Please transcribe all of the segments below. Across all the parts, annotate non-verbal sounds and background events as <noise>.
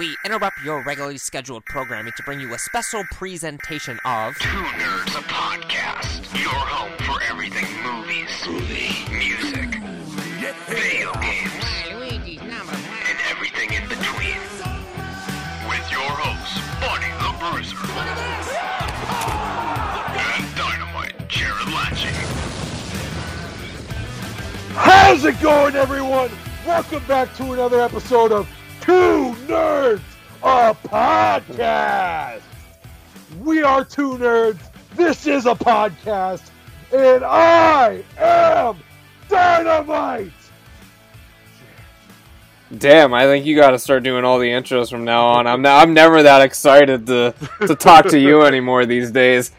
we interrupt your regularly scheduled programming to bring you a special presentation of Two Nerds, a podcast. Your home for everything movies, music, video games, and everything in between. With your hosts, Buddy the Bruiser. And Dynamite, Jared Latching. How's it going, everyone? Welcome back to another episode of Two Nerds, a podcast. We are Two Nerds. This is a podcast, and I am Dynamite. Damn, I think you got to start doing all the intros from now on. I'm I'm never that excited to to talk to you anymore these days.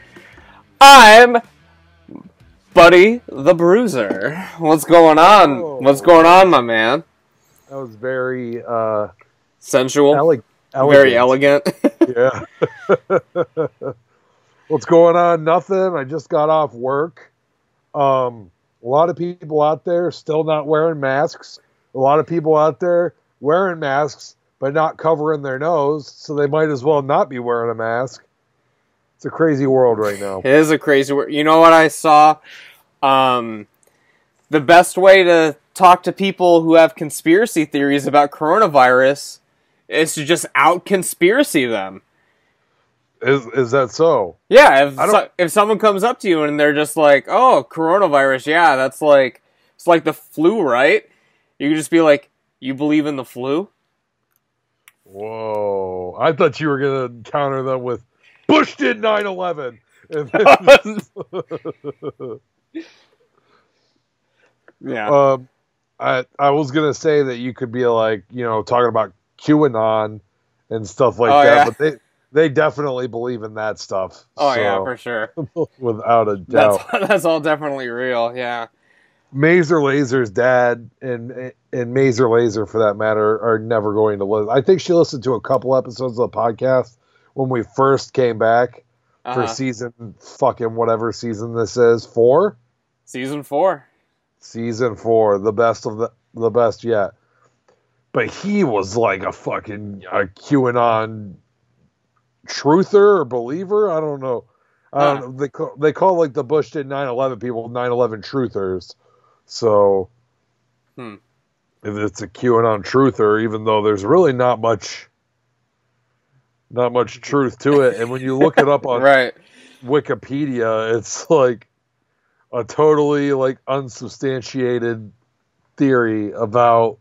I'm Buddy the Bruiser. What's going on? What's going on, my man? That was very uh, Sensual, ele- very elegant. elegant. <laughs> Yeah. <laughs> What's going on? Nothing. I just got off work. Um, a lot of people out there still not wearing masks. A lot of people out there wearing masks but not covering their nose, so they might as well not be wearing a mask. It's a crazy world right now. It is a crazy world. You know what I saw? Um, the best way to talk to people who have conspiracy theories about coronavirus is to just out conspiracy them. Is is that so? Yeah, if so, if someone comes up to you and they're just like, "Oh, coronavirus, yeah, that's like it's like the flu, right?" You can just be like, "You believe in the flu?" Whoa! I thought you were gonna counter them with Bush did 9/11. <laughs> <laughs> Yeah. Um, I I was gonna say that you could be like you know talking about QAnon and stuff like Oh, that, yeah. but they they definitely believe in that stuff. oh yeah, for sure. <laughs> without a doubt. <laughs> that's all definitely real. Yeah. Mazer Laser's dad and and Mazer Laser, for that matter, are never going to listen. I think she listened to a couple episodes of the podcast when we first came back for Uh-huh. season fucking whatever season this is four. Season four. season four, the best of the the best yet. But he was like a fucking a QAnon truther or believer. I don't know. I don't know. They call, they call like the Bush did 9/11 people 9/11 truthers. So Hmm. if it's a QAnon truther, even though there's really not much not much truth to it, and when you look it up <laughs> on Right. Wikipedia, it's like a totally like unsubstantiated theory about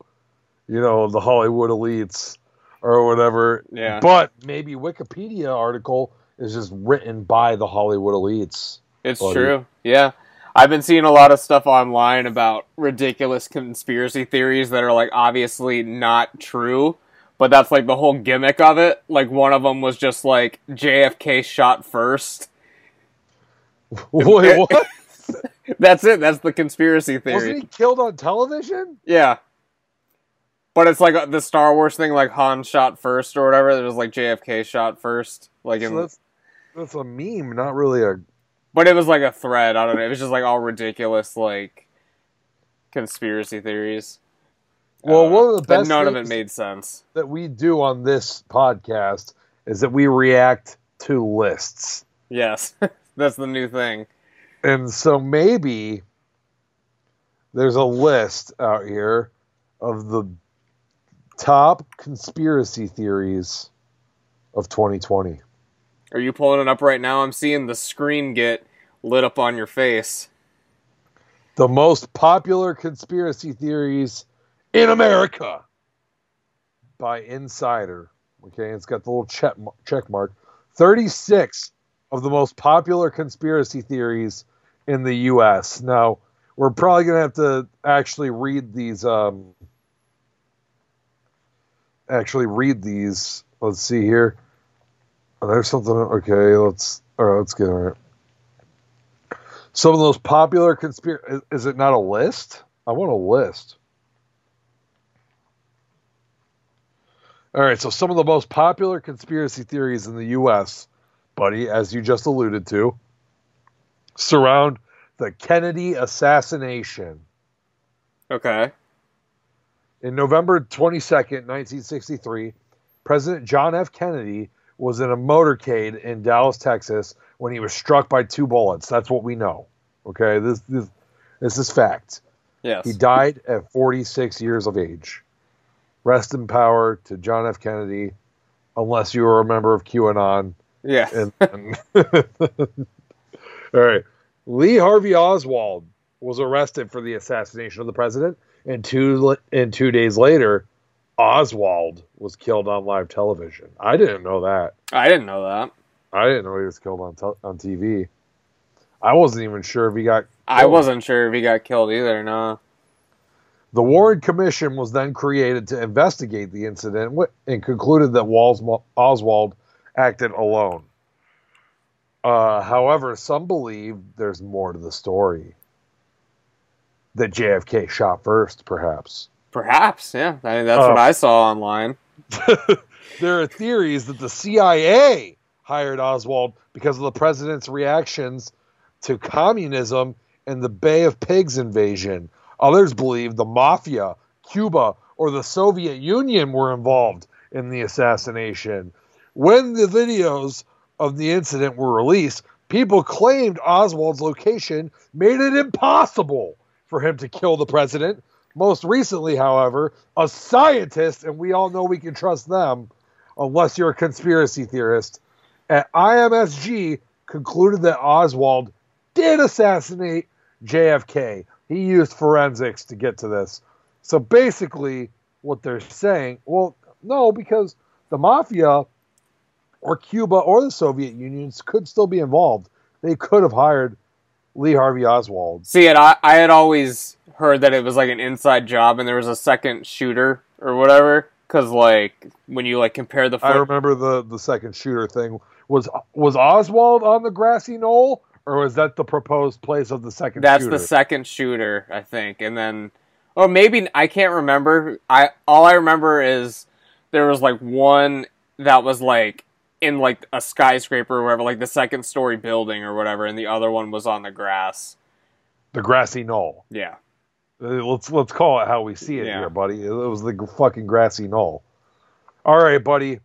you know the Hollywood elites or whatever. Yeah. But maybe Wikipedia article is just written by the Hollywood elites. It's buddy. true. Yeah. I've been seeing a lot of stuff online about ridiculous conspiracy theories that are like obviously not true, but that's like the whole gimmick of it. Like one of them was just like JFK shot first. <laughs> Wait, <laughs> what? That's it. That's the conspiracy theory. Wasn't he killed on television? Yeah. But it's like the Star Wars thing, like Han shot first or whatever. There's like JFK shot first, like in So that's that's a meme, not really a. But it was like a thread. I don't know. It was just like all ridiculous, like conspiracy theories. Well, Uh, one of the best none of it made sense. that we do on this podcast is that we react to lists. Yes, <laughs> that's the new thing. And so maybe there's a list out here of the top conspiracy theories of 2020. Are you pulling it up right now? I'm seeing the screen get lit up on your face. The most popular conspiracy theories in America by Insider. Okay, it's got the little check, check mark. 36 of the most popular conspiracy theories in the US. Now, we're probably going to have to actually read these um actually read these. Let's see here. There's something okay, let's all right, let's get right. Some of those popular conspiracy is it not a list? I want a list. All right, so some of the most popular conspiracy theories in the US, buddy, as you just alluded to, surround the Kennedy assassination. Okay. In November 22nd, 1963, President John F. Kennedy was in a motorcade in Dallas, Texas, when he was struck by two bullets. That's what we know. Okay, this this this is fact. Yes. He died at 46 years of age. Rest in power to John F. Kennedy, unless you were a member of QAnon. yeah. And, and <laughs> all right, Lee Harvey Oswald was arrested for the assassination of the president, and two and two days later, Oswald was killed on live television. I didn't know that. I didn't know that. I didn't know he was killed on tel- on TV. I wasn't even sure if he got. I wasn't sure if he got killed either. No. The Warren Commission was then created to investigate the incident and concluded that Oswald acted alone. Uh, however, some believe there's more to the story. That JFK shot first, perhaps. Perhaps. Yeah. I mean, that's Oh. what I saw online. <laughs> there are theories that the CIA hired Oswald because of the president's reactions to communism and the Bay of Pigs invasion. Others believe the mafia, Cuba, or the Soviet Union were involved in the assassination. When the videos of the incident were released, people claimed Oswald's location made it impossible for him to kill the president. Most recently, however, a scientist, and we all know we can trust them, unless you're a conspiracy theorist, at IMSG concluded that Oswald did assassinate JFK. He used forensics to get to this. So basically, what they're saying, well, no, because the mafia or Cuba or the Soviet Union could still be involved. They could have hired Lee Harvey Oswald. See, and I, I had always heard that it was like an inside job and there was a second shooter or whatever. Because, like, when you, like, compare the I remember the the second shooter thing. Was was Oswald on the grassy knoll, or was that the proposed place of the second That's shooter? the second shooter, I think, and then, or maybe I can't remember. I all I remember is there was like one that was like in like a skyscraper or whatever, like the second story building or whatever, and the other one was on the grass. the grassy knoll. Yeah, Uh, Let's let's call it how we see it Yeah. here, buddy. It was the fucking grassy knoll. All right, buddy.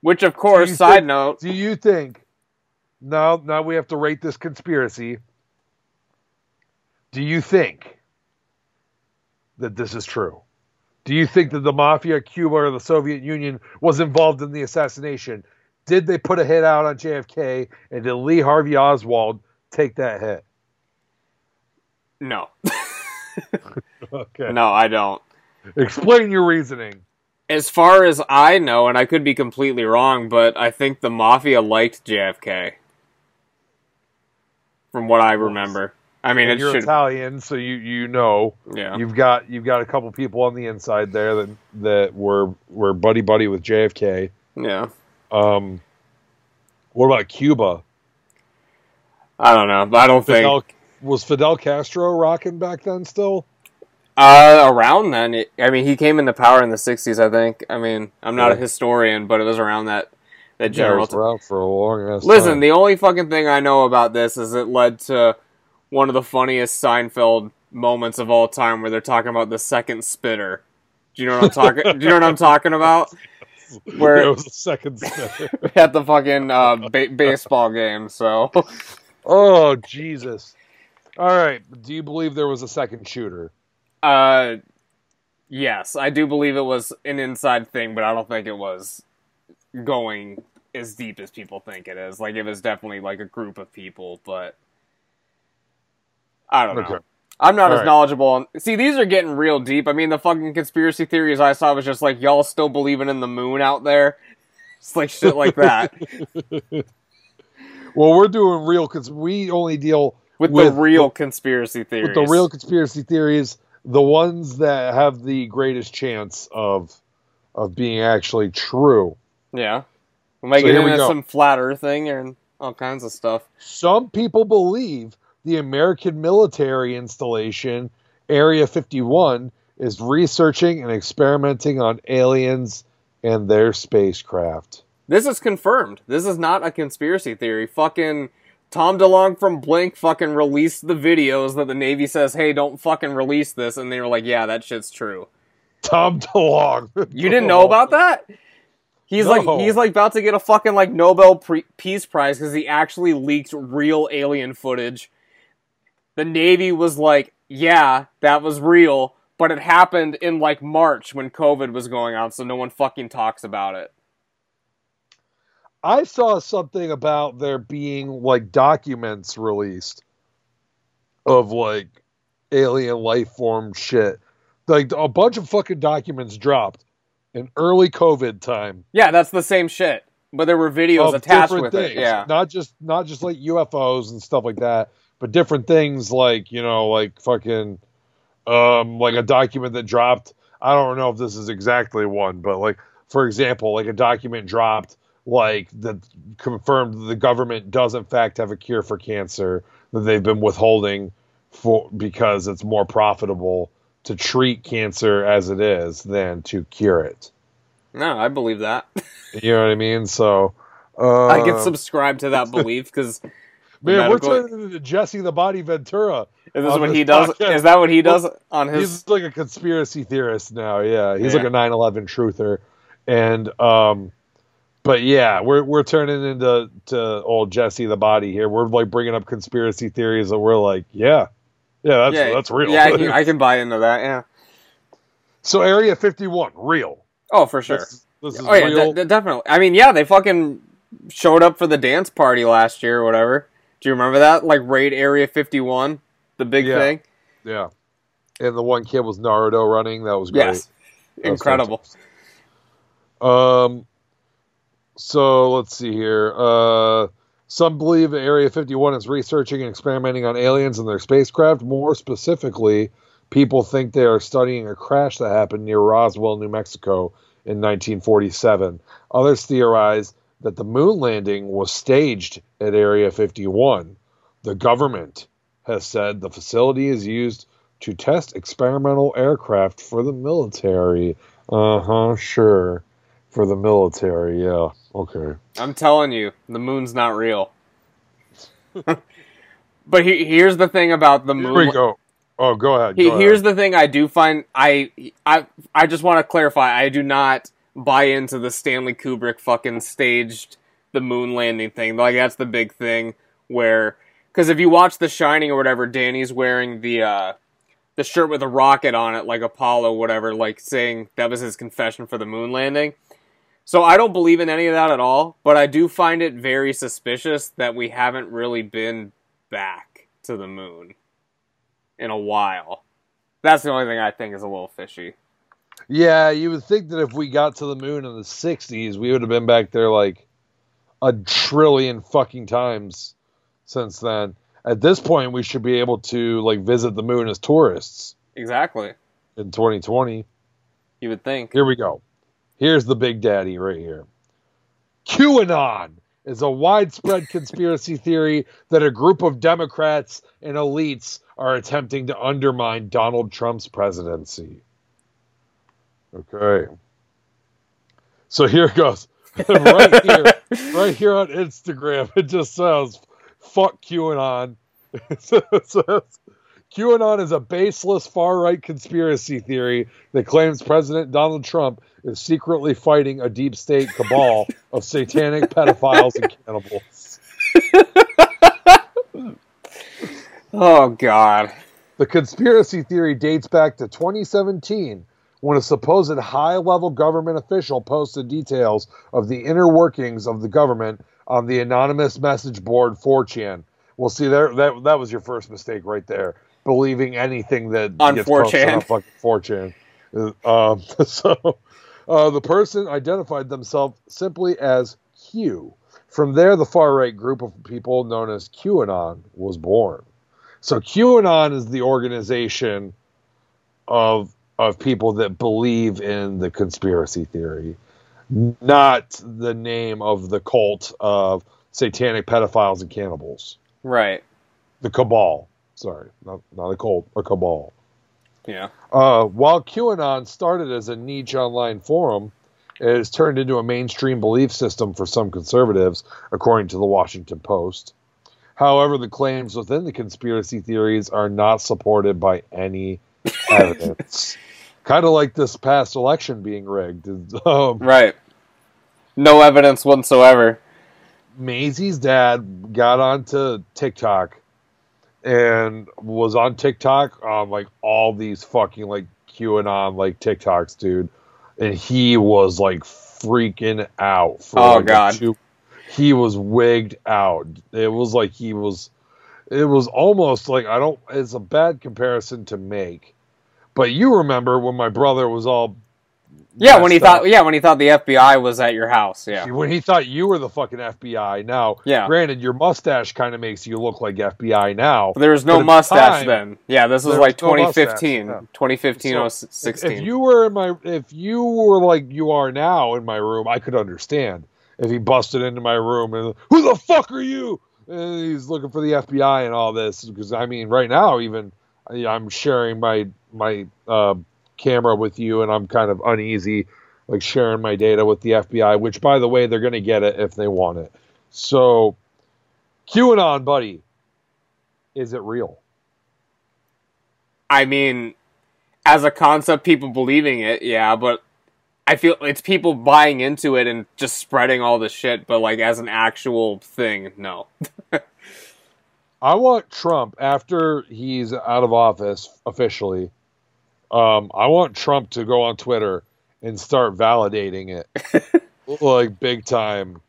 which of course, side think- note, Do you think now now we have to rate this conspiracy? Do you think that this is true? Do you think that the mafia, Cuba, or the Soviet Union was involved in the assassination? Did they put a hit out on JFK, and did Lee Harvey Oswald take that hit? no, <laughs> Okay. no, I don't. Explain your reasoning. As far as I know, and I could be completely wrong, but I think the mafia liked JFK. From what I remember, I mean, you're should. Italian, so you you know Yeah. you've got you've got a couple people on the inside there that that were were buddy buddy with JFK. Yeah. Um, what about Cuba? I don't know. I don't think was Fidel Castro rocking back then still? uh, around then. I mean, he came into power in the '60s. I think. I mean, I'm not a historian, but it was around that that Yeah, general. was around for a long ass Listen, time. the only fucking thing I know about this is it led to one of the funniest Seinfeld moments of all time, where they're talking about the second spitter. Do you know what I'm talking? do you know what I'm talking about? <laughs> <laughs> Where it was a second at <laughs> the fucking uh, ba- baseball game. So <laughs> oh Jesus! All right, do you believe there was a second shooter? Uh, yes, I do believe it was an inside thing, but I don't think it was going as deep as people think it is. Like it was definitely like a group of people, but I don't know. Okay. I'm not All as right. knowledgeable on. See, these are getting real deep. I mean, the fucking conspiracy theories I saw was just like y'all still believing in the moon out there. <laughs> It's like shit like that <laughs> Well, we're doing real because we only deal with, With the real conspiracy theories. with the real conspiracy theories, the ones that have the greatest chance of of being actually true. yeah. We might So get into some flat Earth thing and all kinds of stuff. Some people believe the American military installation, Area 51, is researching and experimenting on aliens and their spacecraft. This is confirmed. This is not a conspiracy theory. Fucking Tom DeLonge from Blink fucking released the videos that the Navy says, hey, don't fucking release this. And they were like, yeah, that shit's true. Tom DeLonge. You didn't know about <laughs> that? He's No. like he's like about to get a fucking like Nobel pre- Peace Prize because he actually leaked real alien footage. The Navy was like, "Yeah, that was real," but it happened in like March when COVID was going on, so no one fucking talks about it. I saw something about there being like documents released of like alien life form shit. Like a bunch of fucking documents dropped in early COVID time Yeah, that's the same shit, but there were videos attached with things. it. Yeah, Not just not just like UFOs and stuff like that, but different things like, you know, like fucking um like a document that dropped. I don't know if this is exactly one, but like for example, like a document dropped like that confirmed the government does in fact have a cure for cancer that they've been withholding for because it's more profitable to treat cancer as it is than to cure it. no, I believe that. You know what I mean? So <laughs> uh, I can subscribe to that <laughs> belief because Man, we're medical- turning into Jesse the Body Ventura. is this what he does? podcast. Is that what he does on his? He's like a conspiracy theorist now. Yeah, he's Yeah. like a 9/11 truther, and um, but yeah, we're we're turning into to old Jesse the Body here. We're like bringing up conspiracy theories that we're like, yeah, yeah, that's yeah, that's real. Yeah, I <laughs> can, I can buy into that. Yeah. so Area 51, real. Oh, for sure. This, this is Oh yeah, de- definitely. I mean, yeah, they fucking showed up for the dance party last year or whatever. Do you remember that? Like raid Area 51, the big Yeah. thing. yeah, and the one kid was Naruto running. That was great. Yes, That was incredible. Um, so let's see here. Uh, some believe Area 51 is researching and experimenting on aliens and their spacecraft. More specifically, people think they are studying a crash that happened near Roswell, New Mexico in 1947. Others theorize that the moon landing was staged at Area 51. The government has said the facility is used to test experimental aircraft for the military. Uh huh, sure. For the military, yeah. Okay. I'm telling you, the moon's not real. <laughs> but he, here's the thing about the moon. Here we go. Oh, go ahead. He, go here's ahead. the thing I do find I I I just want to clarify I do not buy into the Stanley Kubrick fucking staged the moon landing thing. Like that's the big thing where cuz if you watch The Shining or whatever Danny's wearing the uh the shirt with a rocket on it like Apollo whatever like saying that was his confession for the moon landing. So I don't believe in any of that at all, but I do find it very suspicious that we haven't really been back to the moon in a while. That's the only thing I think is a little fishy. Yeah, you would think that if we got to the moon in the 60s, we would have been back there like a trillion fucking times since then. At this point, we should be able to like visit the moon as tourists Exactly. in 2020. You would think. Here we go. Here's the big daddy right here. QAnon is a widespread <laughs> conspiracy theory that a group of Democrats and elites are attempting to undermine Donald Trump's presidency. Okay. So here it goes. <laughs> right here, <laughs> right here on Instagram, it just says, fuck QAnon. <laughs> It says, QAnon is a baseless far right conspiracy theory that claims President Donald Trump is secretly fighting a deep state cabal of satanic pedophiles and cannibals. Oh God. The conspiracy theory dates back to 2017 when a supposed high level government official posted details of the inner workings of the government on the anonymous message board 4chan. Well, see, there that that was your first mistake right there. Believing anything that On gets 4chan. on fucking 4chan. Uh, Um, <laughs> so uh, the person identified themselves simply as Q. From there, the far right group of people known as QAnon was born. So QAnon is the organization of of people that believe in the conspiracy theory, not the name of the cult of satanic pedophiles and cannibals. Right. The cabal. Sorry, not not a cult, a cabal. Yeah. Uh, while QAnon started as a niche online forum, it has turned into a mainstream belief system for some conservatives, according to the Washington Post. However, the claims within the conspiracy theories are not supported by any <laughs> evidence. Kind of like this past election being rigged. <laughs> Um, Right. no evidence whatsoever. Maisie's dad got onto TikTok and was on TikTok on like all these fucking like QAnon like TikToks, dude. And he was like freaking out. For, Oh, like, God. two- he was wigged out. It was like he was. It was almost like I don't. It's a bad comparison to make, but you remember when my brother was all. Yeah, when he up? thought yeah, when he thought the FBI was at your house. Yeah. When he thought you were the fucking FBI. Now, Yeah. granted, your mustache kind of makes you look like FBI now. There was no at the mustache time, then. Yeah, this was like was no 2015. yeah. 2015 So, If, 16. if you were in my, if you were like you are now in my room, I could understand. If he busted into my room and who the fuck are you? And he's looking for the FBI and all this because I mean, right now even I'm sharing my my uh, camera with you, and I'm kind of uneasy, like sharing my data with the FBI. Which, by the way, they're going to get it if they want it. So, QAnon, buddy, is it real? I mean, as a concept, people believing it, yeah, but I feel it's people buying into it and just spreading all this shit, but like as an actual thing, no. <laughs> I want Trump after he's out of office officially. Um, I want Trump to go on Twitter and start validating it, <laughs> like big time.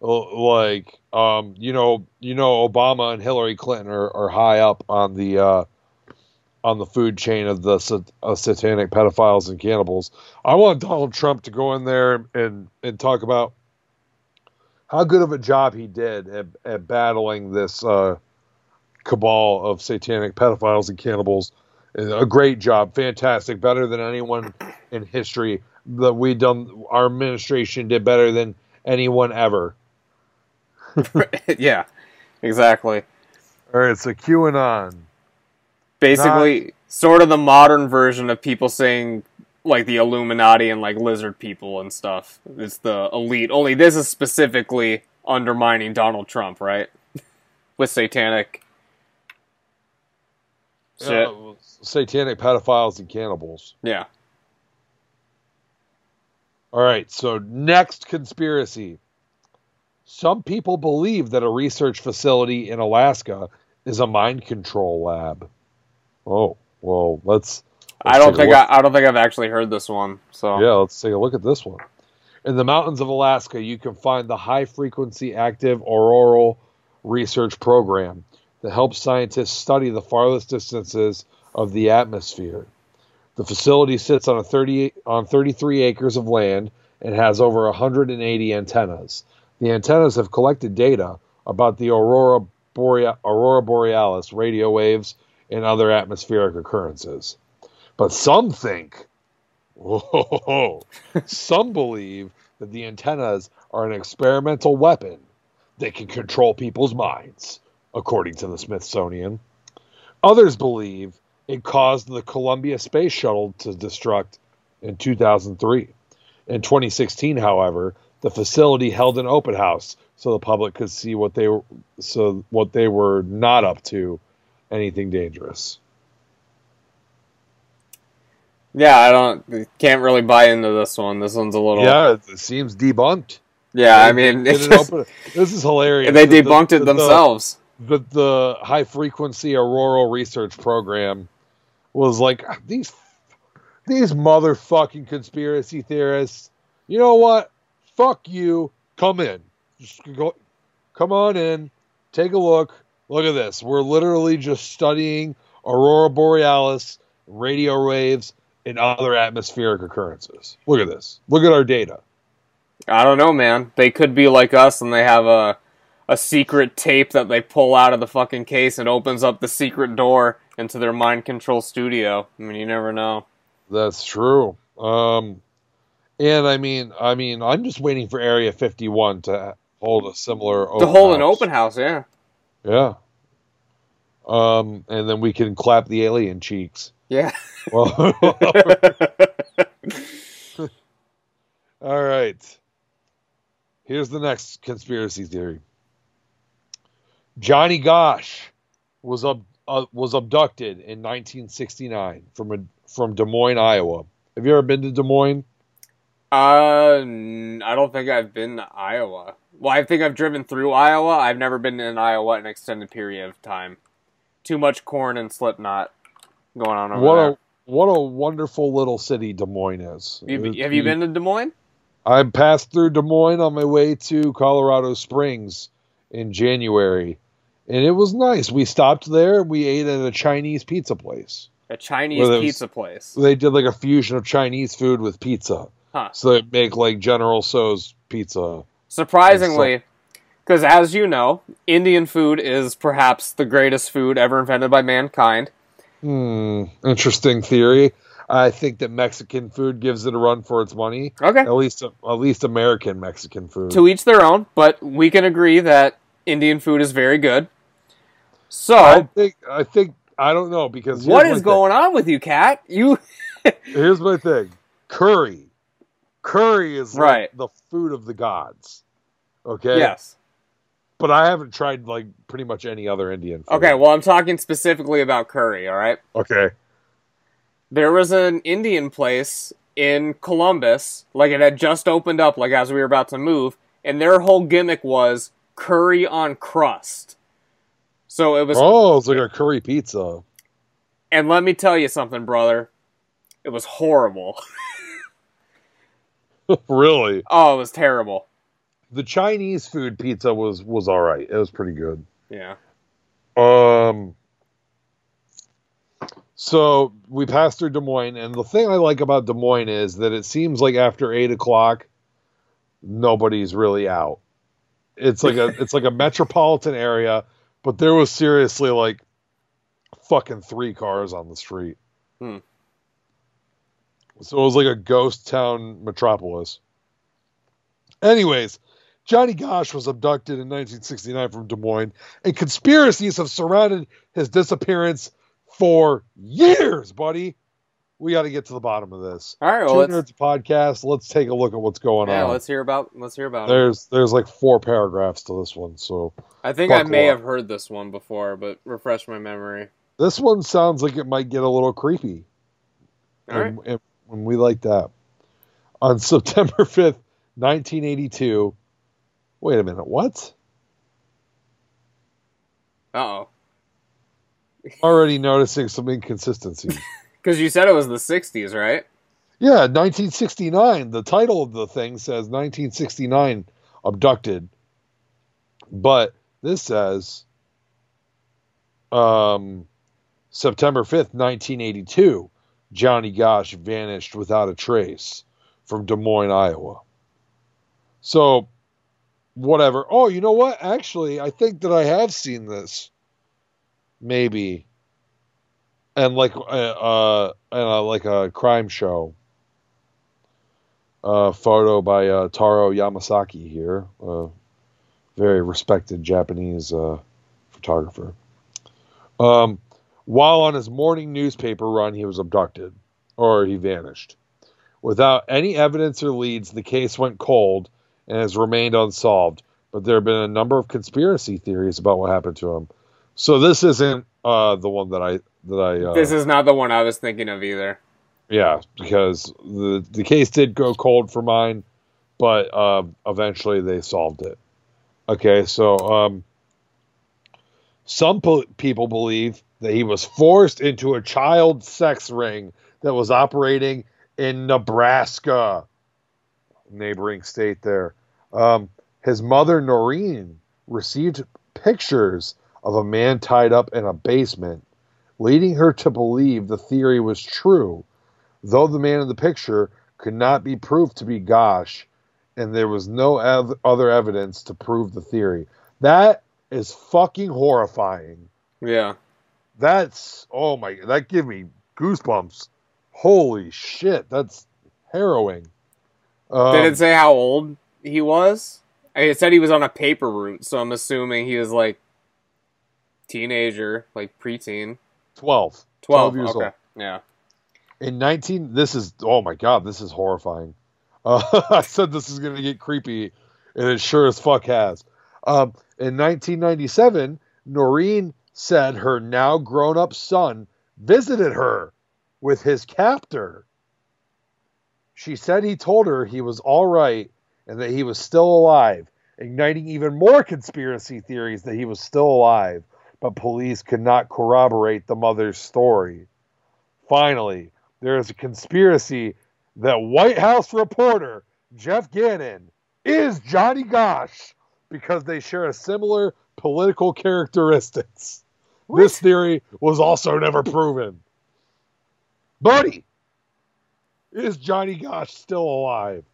Like, um, you know, you know, Obama and Hillary Clinton are, are high up on the uh, on the food chain of the sat- uh, satanic pedophiles and cannibals. I want Donald Trump to go in there and and talk about how good of a job he did at, at battling this. Uh, cabal of satanic pedophiles and cannibals. A great job, fantastic, better than anyone in history that we done. Our administration did better than anyone ever. <laughs> yeah, exactly. All right, so QAnon. Basically, sort of the modern version of people saying like the Illuminati and like lizard people and stuff. It's the elite. Only this is specifically undermining Donald Trump, right? <laughs> With satanic satanic pedophiles and cannibals. yeah. All right, so next conspiracy. Some people believe that a research facility in Alaska is a mind control lab. Oh, well, let's. I let's don't think. I, I don't think I've actually heard this one. So Yeah, let's take a look at this one. In the mountains of Alaska, you can find the high frequency active auroral research program that helps scientists study the farthest distances of the atmosphere. The facility sits on a 30 on 33 acres of land and has over 180 antennas. The antennas have collected data about the aurora boreal, aurora borealis radio waves and other atmospheric occurrences. But some think Whoa. Some believe that the antennas are an experimental weapon that can control people's minds, according to the Smithsonian. Others believe it caused the Columbia Space Shuttle to destruct in 2003. In 2016, however, the facility held an open house so the public could see what they were so what they were not up to anything dangerous. yeah, I don't can't really buy into this one. This one's a little Yeah, it, seems debunked. Yeah, I mean, it's <laughs> an just- open- this is hilarious. they The- the- debunked it the- themselves. The, the high frequency auroral research program was like ah, these these motherfucking conspiracy theorists. You know what? Fuck you. Come in. Just go. Come on in. Take a look. Look at this. We're literally just studying aurora borealis, radio waves, and other atmospheric occurrences. Look at this. Look at our data. I don't know, man. They could be like us, and they have a a secret tape that they pull out of the fucking case and opens up the secret door into their mind control studio. I mean, you never know. That's true. Um, and I mean, I mean, I'm just waiting for Area 51 to hold a similar To hold an open house, yeah. Yeah. Um, and then we can clap the alien cheeks. Yeah. <laughs> Well, <laughs> <laughs> all right. Here's the next conspiracy theory. Johnny Gosch was up uh, was abducted in 1969 from a, from Des Moines, Iowa. Have you ever been to Des Moines? Uh, I don't think I've been to Iowa. Well, I think I've driven through Iowa. I've never been in Iowa in an extended period of time. Too much corn and Slipknot going on over what there. a what a wonderful little city Des Moines is. You, It- have you been to Des Moines? I passed through Des Moines on my way to Colorado Springs in January, and it was nice. We stopped there. We ate at a Chinese pizza place. A Chinese was- pizza place. They did like a fusion of Chinese food with pizza. Huh. So they make like General Tso's pizza. Surprisingly, because as you know, Indian food is perhaps the greatest food ever invented by mankind. Hmm, interesting theory. I think that Mexican food gives it a run for its money. Okay. At least, at least American Mexican food. To each their own, but we can agree that Indian food is very good. So, I think. I think. I don't know because what is here's is my going on with you, Cat? You. <laughs> Here's my thing. Curry. Curry is like Right. the food of the gods. Okay. yes. But I haven't tried like pretty much any other Indian. Food. Okay, well, I'm talking specifically about curry. All right. Okay. There was an Indian place in Columbus, like it had just opened up, like as we were about to move, and their whole gimmick was curry on crust. So it was, Oh, it's like a curry pizza. and let me tell you something, brother. It was horrible. <laughs> <laughs> really. Oh, it was terrible. The Chinese food pizza was was all right. It was pretty good. Yeah. Um. So we passed through Des Moines, and the thing I like about Des Moines is that it seems like after eight o'clock, nobody's really out. It's like a it's like a metropolitan area, but there was seriously like fucking three cars on the street. Hmm. So it was like a ghost town metropolis. Anyways, Johnny Gosch was abducted in 1969 from Des Moines, and conspiracies have surrounded his disappearance for years, buddy. We got to get to the bottom of this. All right. Well, Two let's, podcast. Let's take a look at what's going yeah, on. Yeah, let's hear about. Let's hear about it. There's there's like four paragraphs to this one, so I think I may up. have heard this one before, but refresh my memory. this one sounds like it might get a little creepy. All right. and, and, and we like that. On <laughs> September 5th, 1982. Wait a minute, what? Uh oh. Already noticing some inconsistencies. <laughs> Because you said it was the '60s, right? yeah, 1969. The title of the thing says 1969 abducted, but this says um, September 5th, 1982. Johnny Gosch vanished without a trace from Des Moines, Iowa. So, whatever. Oh, you know what? Actually, I think that I have seen this. Maybe. And like uh, uh, uh like a crime show. Uh, photo by uh, Taro Yamasaki here, a very respected Japanese uh, photographer. Um, while on his morning newspaper run, he was abducted, or he vanished. Without any evidence or leads, the case went cold and has remained unsolved. But there have been a number of conspiracy theories about what happened to him. So this isn't uh, the one that I that I. Uh, This is not the one I was thinking of either. yeah, because the the case did go cold for mine, but um, eventually they solved it. Okay, so um, some po- people believe that he was forced into a child sex ring that was operating in Nebraska, neighboring state there. Um, his mother Noreen received pictures of a man tied up in a basement, leading her to believe the theory was true though the man in the picture could not be proved to be Gosch, and there was no ev- other evidence to prove the theory. That is fucking horrifying. Yeah. That's oh my, that give me goosebumps. Holy shit, that's harrowing. Um, Did it say how old he was? I mean, It said he was on a paper route, so I'm assuming he was like teenager, like preteen. 12. 12, 12 years okay. old. Yeah. In 19, this is, oh my God, this is horrifying. Uh, <laughs> I said this is going to get creepy, and it sure as fuck has. Um, in 1997, Noreen said her now grown up son visited her with his captor. She said he told her he was all right and that he was still alive, igniting even more conspiracy theories that he was still alive, but police could not corroborate the mother's story. Finally, there is a conspiracy that White House reporter Jeff Gannon is Johnny Gosch because they share a similar political characteristics. This theory was also never proven. Buddy, is Johnny Gosch still alive?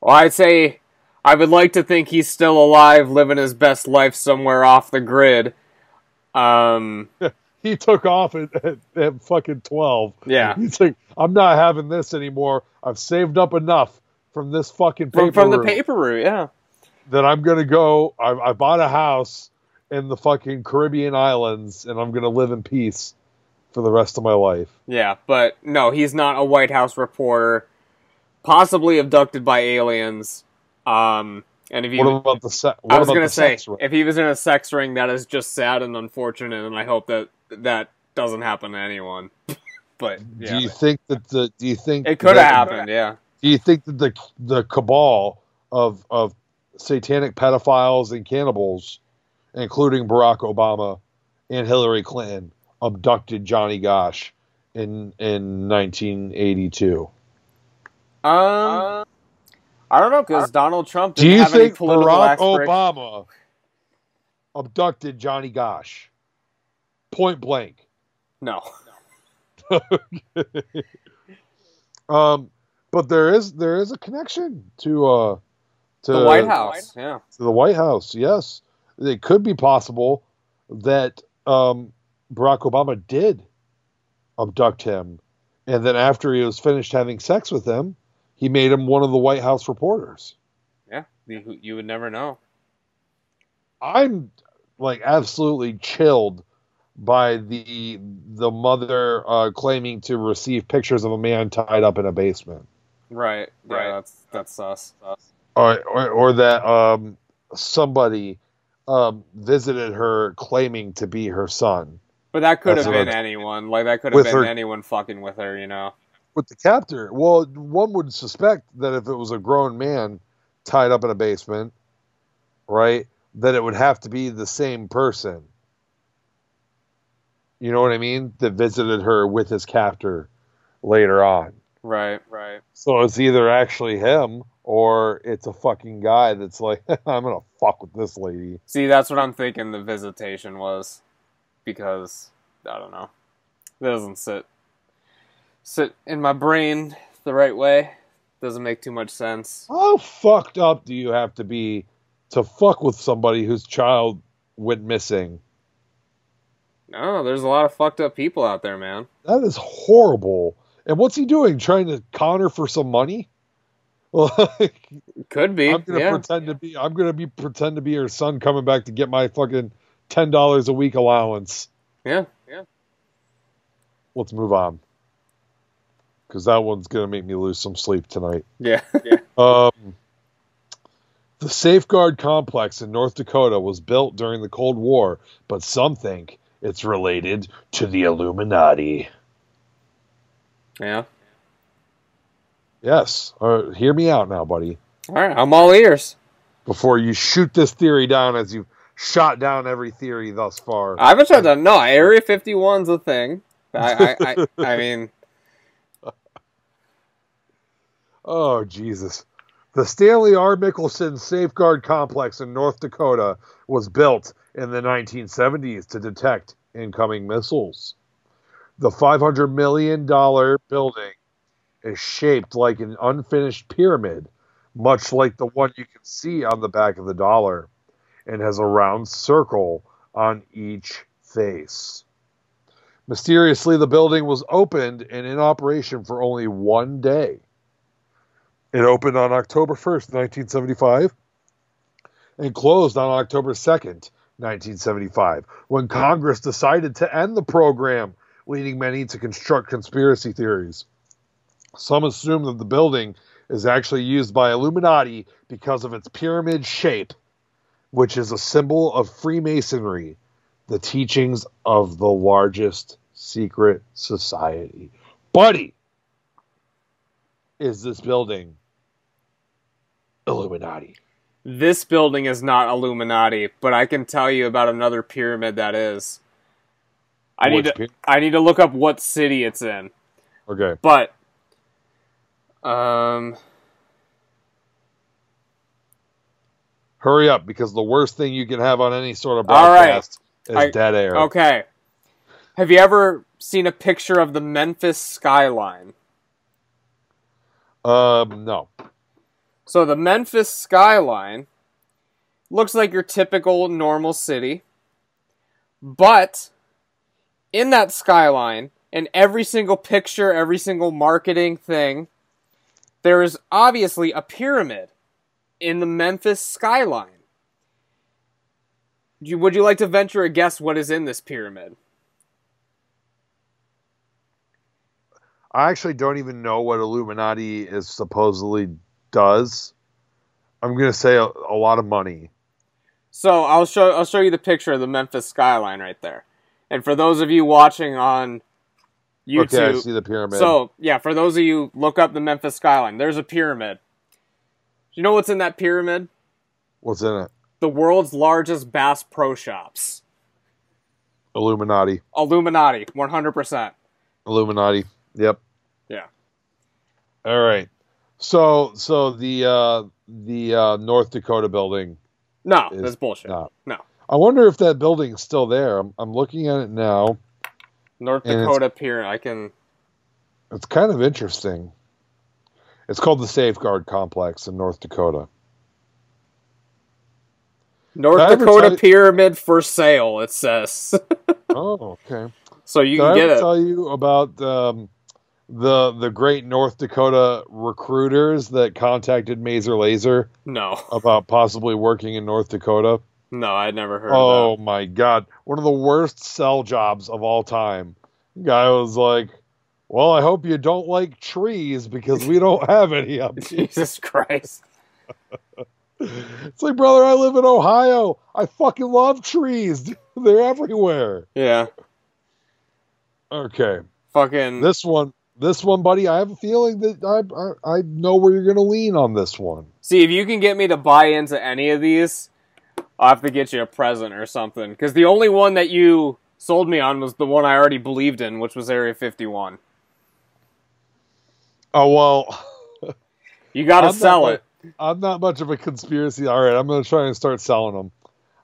Well, I'd say I would like to think he's still alive, living his best life somewhere off the grid. Um, <laughs> He took off at, at, at fucking 12. yeah. He's like, I'm not having this anymore. I've saved up enough from this fucking From, paper from the paper route, yeah. that I'm going to go. I, I bought a house in the fucking Caribbean islands and I'm going to live in peace for the rest of my life. Yeah, but no, he's not a White House reporter, possibly abducted by aliens. Um, and if you, What about the se- I was gonna say, if he was in a sex ring, that is just sad and unfortunate, and I hope that that doesn't happen to anyone. <laughs> but Do you think that the do you think it could have happened. Yeah, Do you think that the the cabal of of satanic pedophiles and cannibals, including Barack Obama and Hillary Clinton, abducted Johnny Gosch in in 1982? um, I don't know because Donald Trump Do didn't you have any think political Barack aspirations. Obama abducted Johnny Gosch? Point blank. No, <laughs> Um, but there is there is a connection to uh to the White House. Yeah, to the White House. Yes, it could be possible that um, Barack Obama did abduct him, and then after he was finished having sex with him, he made him one of the White House reporters. yeah. You, you would never know. I'm like absolutely chilled by the the mother uh, claiming to receive pictures of a man tied up in a basement, Right. Yeah, Right. that's that's sus. or or, or that um, somebody um, visited her claiming to be her son. But that could That's have been I'm- anyone. Like that could have been her- anyone fucking with her. You know. With the captor. Well, one would suspect that if it was a grown man tied up in a basement, right, that it would have to be the same person. You know what I mean? That visited her with his captor later on. Right. Right. So it's either actually him or it's a fucking guy that's like, <laughs> I'm gonna fuck with this lady. See, that's what I'm thinking. The visitation was because I don't know. It doesn't sit sit in my brain the right way. Doesn't make too much sense. How fucked up do you have to be to fuck with somebody whose child went missing? No, there's a lot of fucked up people out there, man. That is horrible. And what's he doing? Trying to con her for some money? <laughs> Like, Could be. I'm gonna yeah. pretend to be. I'm gonna be pretend to be her son coming back to get my fucking ten dollars a week allowance. yeah. Yeah. Let's move on, because that one's gonna make me lose some sleep tonight. <laughs> Yeah. Um, the Safeguard Complex in North Dakota was built during the Cold War, but some think it's related to the Illuminati. yeah. Yes, uh, hear me out now, buddy. All right. I'm all ears. before you shoot this theory down as you've shot down every theory thus far. I haven't shut down. No, Area 51's a thing. I, I, I, I mean, oh, Jesus. The Stanley R. Mickelsen Safeguard Complex in North Dakota was built in the 1970s to detect incoming missiles. The $500 million building is shaped like an unfinished pyramid, much like the one you can see on the back of the dollar, and has a round circle on each face. Mysteriously, the building was opened and in operation for only one day. It opened on October 1st, 1975, and closed on October 2nd, 1975, when Congress decided to end the program, leading many to construct conspiracy theories. Some assume that the building is actually used by Illuminati because of its pyramid shape, which is a symbol of Freemasonry, the teachings of the largest secret society. Buddy, is this building Illuminati? This building is not Illuminati, but I can tell you about another pyramid that is. I need to pi- I need to look up what city it's in. Okay. But um Hurry up, because the worst thing you can have on any sort of All right. broadcast is I- dead air. okay. Have you ever seen a picture of the Memphis skyline? Um, no. So the Memphis skyline looks like your typical normal city, but in that skyline, in every single picture, every single marketing thing, there is obviously a pyramid in the Memphis skyline. Would you like to venture a guess what is in this pyramid? I actually don't even know what Illuminati is supposedly does. I'm gonna say a, a lot of money. So I'll show I'll show you the picture of the Memphis skyline right there. And for those of you watching on YouTube, Okay, I see the pyramid. So, yeah, for those of you look up the Memphis skyline, there's a pyramid. Do you know what's in that pyramid? what's in it? The world's largest Bass Pro Shops. Illuminati. Illuminati, 100%. Illuminati. Yep. Yeah. All right. So so the uh the uh North Dakota building. No, that's bullshit. not. No. I wonder if that building's still there. I'm, I'm looking at it now. North Dakota pyramid. I can It's kind of interesting. It's called the Safeguard Complex in North Dakota. North Did Dakota you- pyramid for sale, it says. <laughs> oh, okay. so you Did can I get it. tell you about um, the the great North Dakota recruiters that contacted Mazer Laser No. <laughs> about possibly working in North Dakota? No, I'd never heard Oh my god. One of the worst sell jobs of all time. Guy was like, Well, I hope you don't like trees because we don't have any up <laughs> here. Jesus Christ. <laughs> It's like, brother, I live in Ohio. I fucking love trees. They're everywhere. Yeah. Okay. Fucking This one this one, buddy, I have a feeling that I I, I know where you're gonna lean on this one. See, if you can get me to buy into any of these, I'll have to get you a present or something. Because the only one that you sold me on was the one I already believed in, which was Area 51. Oh well <laughs> You got to sell it. I'm not much of a conspiracy. All right, I'm going to try and start selling them.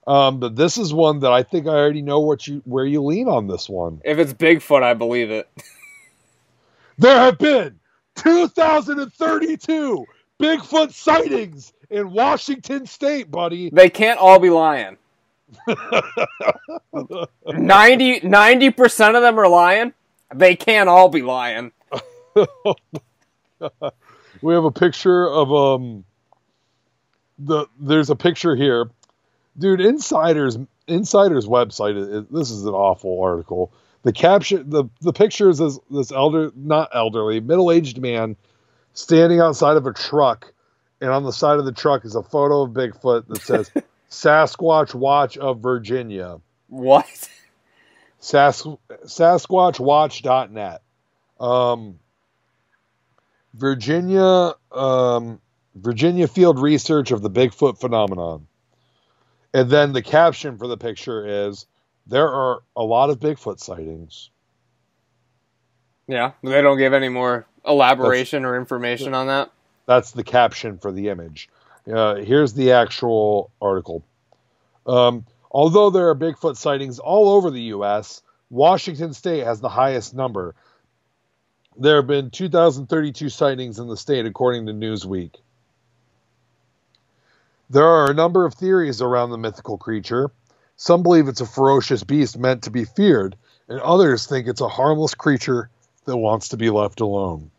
Um, but this is one that I think I already know what you where you lean on this one. If it's Bigfoot, I believe it. <laughs> There have been 2,032 Bigfoot sightings in Washington State, buddy. They can't all be lying. 90 percent of them are lying. They can't all be lying. <laughs> we have a picture of um the there's a picture here dude insiders insiders website is, this is an awful article the caption the the picture is this, this elder not elderly middle-aged man standing outside of a truck and on the side of the truck is a photo of bigfoot that says <laughs> sasquatch watch of virginia What? Sas- sasquatchwatch.net um Virginia um, Virginia Field Research of the Bigfoot phenomenon. And then the caption for the picture is there are a lot of Bigfoot sightings. Yeah, they don't give any more elaboration or information on that. That's the caption for the image. Uh, here's the actual article. Um, although there are Bigfoot sightings all over the U.S., Washington State has the highest number. There have been 2,032 sightings in the state, according to Newsweek. There are a number of theories around the mythical creature. Some believe it's a ferocious beast meant to be feared, and others think it's a harmless creature that wants to be left alone.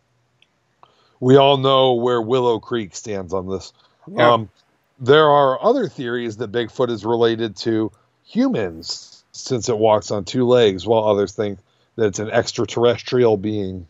We all know where Willow Creek stands on this. Yeah. Um, there are other theories that Bigfoot is related to humans since it walks on two legs, while others think that it's an extraterrestrial being.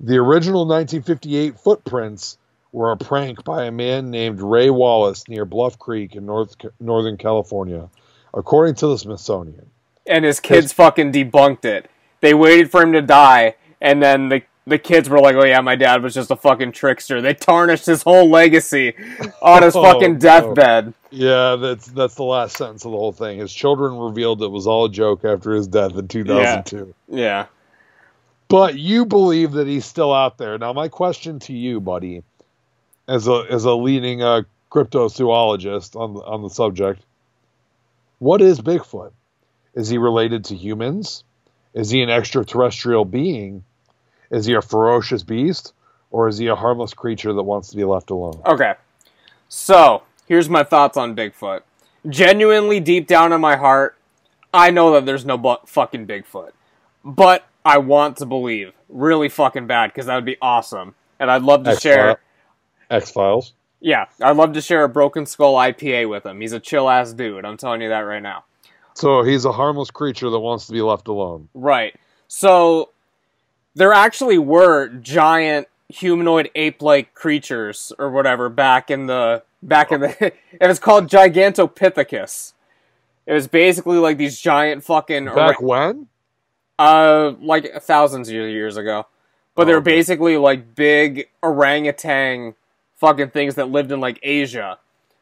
The original 1958 footprints were a prank by a man named Ray Wallace near Bluff Creek in North Northern California, according to the Smithsonian. and his kids fucking debunked it. They waited for him to die, and then the the kids were like, "Oh yeah, my dad was just a fucking trickster." They tarnished his whole legacy on his <laughs> Oh, fucking no. deathbed. Yeah, that's that's the last sentence of the whole thing. His children revealed it was all a joke after his death in 2002. Yeah. But you believe that he's still out there. Now, my question to you, buddy, as a as a leading uh, cryptozoologist on on the subject, what is Bigfoot? Is he related to humans? Is he an extraterrestrial being? Is he a ferocious beast, or is he a harmless creature that wants to be left alone? Okay. So, here's my thoughts on Bigfoot. Genuinely, deep down in my heart, I know that there's no bu- fucking Bigfoot. But I want to believe really fucking bad because that would be awesome. And I'd love to share. X Files. Yeah, I'd love to share a Broken Skull IPA with him. He's a chill ass dude. I'm telling you that right now. So he's a harmless creature that wants to be left alone. Right. So there actually were giant humanoid ape-like creatures or whatever back in the back in the <laughs> it was called Gigantopithecus. It was basically like these giant fucking Back when? uh like thousands of years ago. But they Oh, were okay. basically like big orangutan fucking things that lived in like Asia.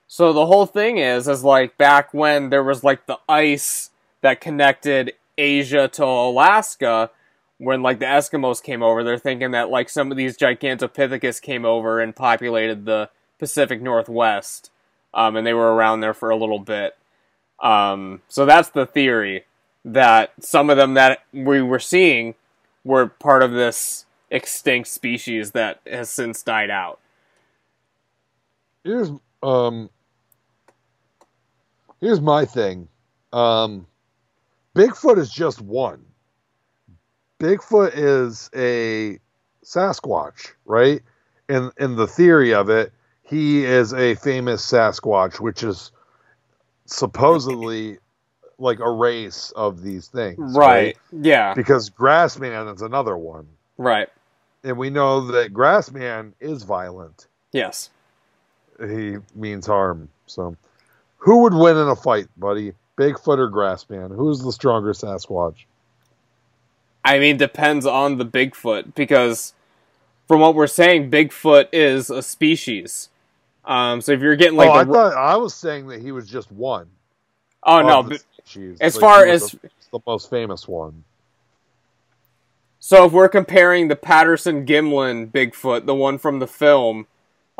So the whole thing is is like back when there was like the ice that connected Asia to Alaska when like the Eskimos came over, they're thinking that like some of these Gigantopithecus came over and populated the Pacific Northwest. Um, and they were around there for a little bit. Um, so that's the theory that some of them that we were seeing were part of this extinct species that has since died out. Here's um here's my thing um bigfoot is just one bigfoot is a sasquatch right in in the theory of it he is a famous sasquatch which is supposedly like a race of these things Right. Yeah. because grassman is another one Right. and we know that grassman is violent Yes. He means harm. So, who would win in a fight, buddy? Bigfoot or Grassman? Who's the stronger Sasquatch? I mean, depends on the Bigfoot because from what we're saying, Bigfoot is a species. Um, so if you're getting like oh, I thought I was saying that he was just one. oh no, but- species. as Like, far as- the, the most famous one. so if we're comparing the Patterson Gimlin Bigfoot, the one from the film,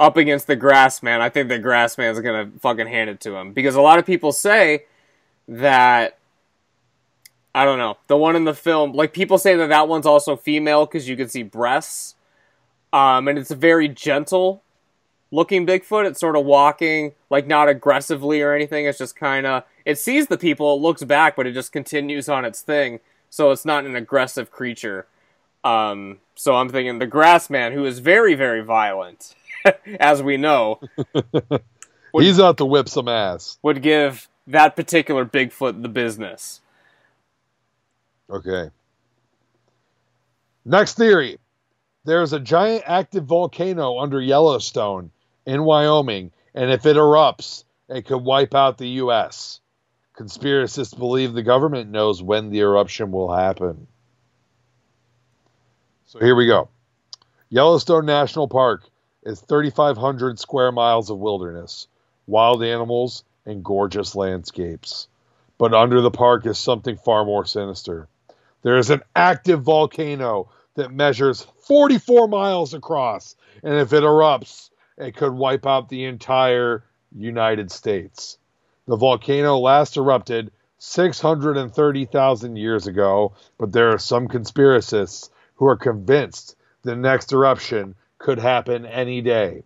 up against the grass man, I think the Grassman's gonna fucking hand it to him because a lot of people say that I don't know the one in the film. Like people say that that one's also female because you can see breasts, um, and it's a very gentle looking Bigfoot. It's sort of walking like not aggressively or anything. It's just kind of it sees the people, it looks back, but it just continues on its thing. So it's not an aggressive creature. Um, so I'm thinking the grass man, who is very very violent, <laughs> as we know, <laughs> Would- He's out to whip some ass. would give that particular Bigfoot the business. Okay. Next theory. There's a giant active volcano under Yellowstone in Wyoming, and if it erupts, it could wipe out the U.S. Conspiracists believe the government knows when the eruption will happen. So here we go. Yellowstone National Park is 3,500 square miles of wilderness, wild animals, and gorgeous landscapes. But under the park is something far more sinister. There is an active volcano that measures 44 miles across, and if it erupts, it could wipe out the entire United States. The volcano last erupted 630,000 years ago, but there are some conspiracists who are convinced the next eruption could happen any day.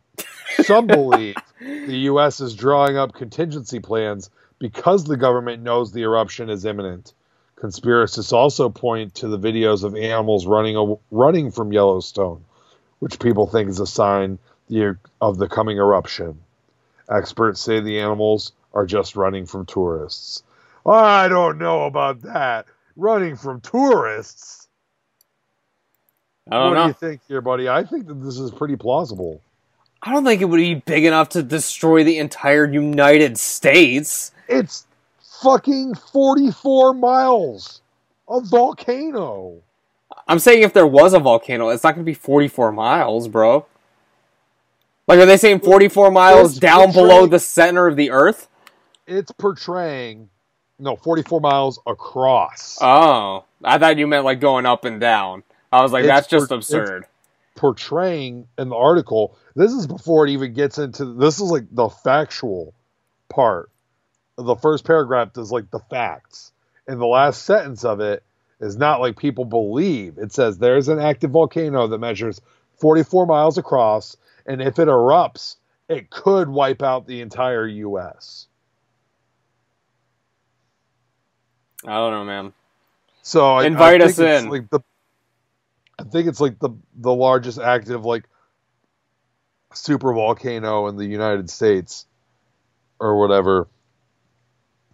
Some believe <laughs> the U.S. is drawing up contingency plans because the government knows the eruption is imminent. Conspiracists also point to the videos of animals running running from Yellowstone, which people think is a sign of the coming eruption. Experts say the animals are just running from tourists. I don't know about that. Running from tourists. I don't what know. do you think here, buddy? I think that this is pretty plausible. I don't think it would be big enough to destroy the entire United States. It's fucking 44 miles. of volcano. I'm saying if there was a volcano, it's not going to be 44 miles, bro. Like, are they saying 44 miles It's down below the center of the Earth? It's portraying no 44 miles across. Oh, I thought you meant like going up and down. I was like, that's just absurd. portraying in the article. This is before it even gets into this is like the factual part. The first paragraph is like the facts. And the last sentence of it is not like people believe. It says there's an active volcano that measures 44 miles across, and if it erupts, it could wipe out the entire US. I don't know, man. So Invite I us think it's in. Like the, I think it's like the the largest active like super volcano in the United States, or whatever.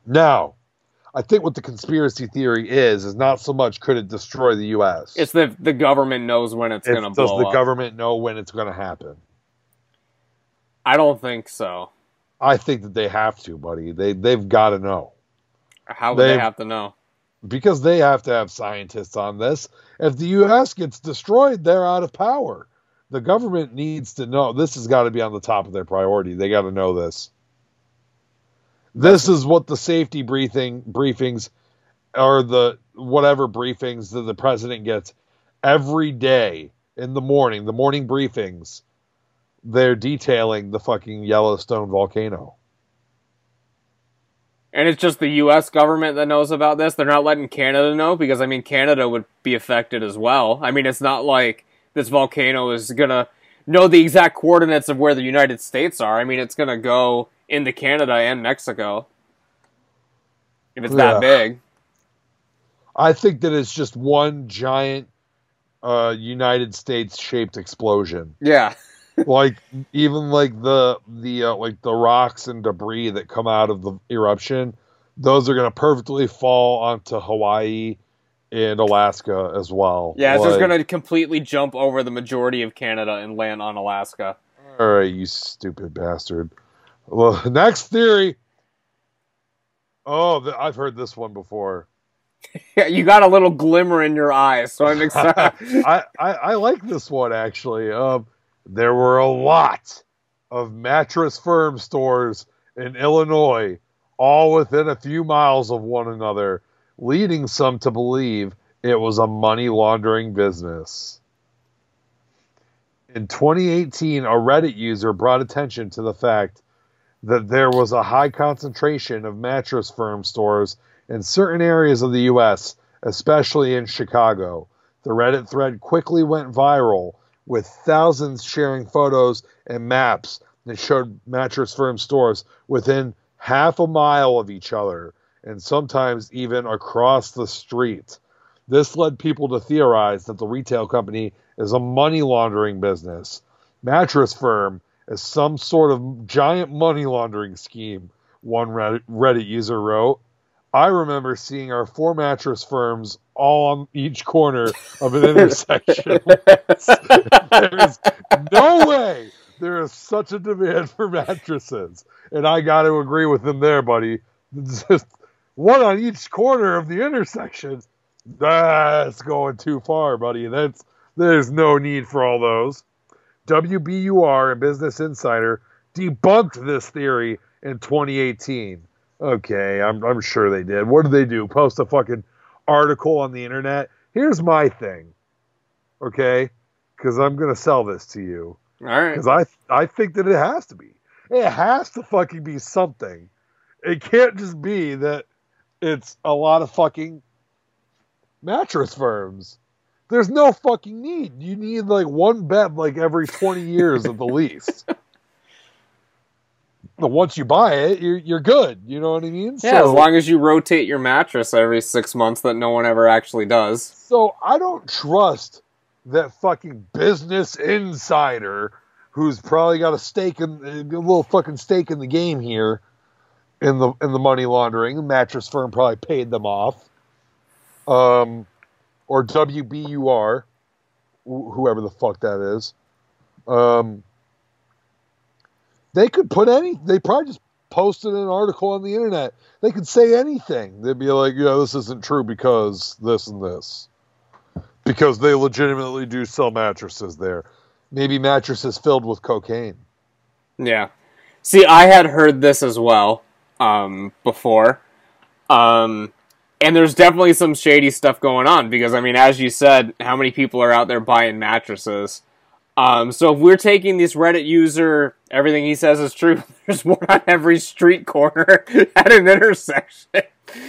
Now, I think what the conspiracy theory is is not so much could it destroy the U.S. It's the the government knows when it's, It's going to does blow the up. government know when it's going to happen? I don't think so. I think that they have to, buddy. They they've got to know. How would they have to know? Because they have to have scientists on this. If the U.S. gets destroyed, they're out of power. The government needs to know. This has got to be on the top of their priority. They got to know this. This is what the safety briefing briefings or the whatever briefings that the president gets every day in the morning, the morning briefings. They're detailing the fucking Yellowstone volcano. And it's just the U.S. government that knows about this. They're not letting Canada know because I mean Canada would be affected as well. I mean it's not like this volcano is gonna know the exact coordinates of where the United States are. I mean it's gonna go into Canada and Mexico if it's Yeah. that big. I think that it's just one giant uh, United States shaped explosion. Yeah, like even like the the uh, like the rocks and debris that come out of the eruption, those are gonna perfectly fall onto Hawaii and Alaska as well. yeah. It's just Like, gonna completely jump over the majority of Canada and land on Alaska. All right, you stupid bastard. Well, <laughs> next theory. Oh, I've heard this one before. Yeah, <laughs> you got a little glimmer in your eyes, so I'm <laughs> excited. I, I, I like this one actually. Um, there were a lot of mattress firm stores in Illinois, all within a few miles of one another, leading some to believe it was a money laundering business. In 2018, a Reddit user brought attention to the fact that there was a high concentration of mattress firm stores in certain areas of the U.S., especially in Chicago. The Reddit thread quickly went viral, with thousands sharing photos and maps that showed mattress firm stores within half a mile of each other, and sometimes even across the street. This led people to theorize that the retail company is a money laundering business. Mattress firm is some sort of giant money laundering scheme, one Reddit, user wrote. I remember seeing our four mattress firms all on each corner of an <laughs> intersection. <laughs> There's no way there is such a demand for mattresses. And I got to agree with them there, buddy. Just one on each corner of the intersection. That's going too far, buddy. That's there's no need for all those. WBUR and Business Insider debunked this theory in 2018. Okay, I'm, I'm sure they did. What did they do? Post a fucking article on the internet? Here's my thing, okay? Because I'm going to sell this to you. All right. Because I, I think that it has to be. It has to fucking be something. It can't just be that it's a lot of fucking mattress firms. There's no fucking need. You need like one bed like every 20 years at the least. <laughs> But once you buy it, you're you're good. You know what I mean? Yeah, as long as you rotate your mattress every six months, that no one ever actually does. So I don't trust that fucking business insider who's probably got a stake in a little fucking stake in the game here in the in the money laundering. The mattress firm probably paid them off. Um or WBUR wh- whoever the fuck that is. Um they could put any they probably just posted an article on the internet. They could say anything. They'd be like, "Yeah, this isn't true because this and this." because they legitimately do sell mattresses there. Maybe mattresses filled with cocaine. Yeah. See, I had heard this as well um, before. Um, and there's definitely some shady stuff going on because, I mean, as you said, how many people are out there buying mattresses? Um, so if we're taking this Reddit user, everything he says is true, <laughs> there's one on every street corner <laughs> at an intersection.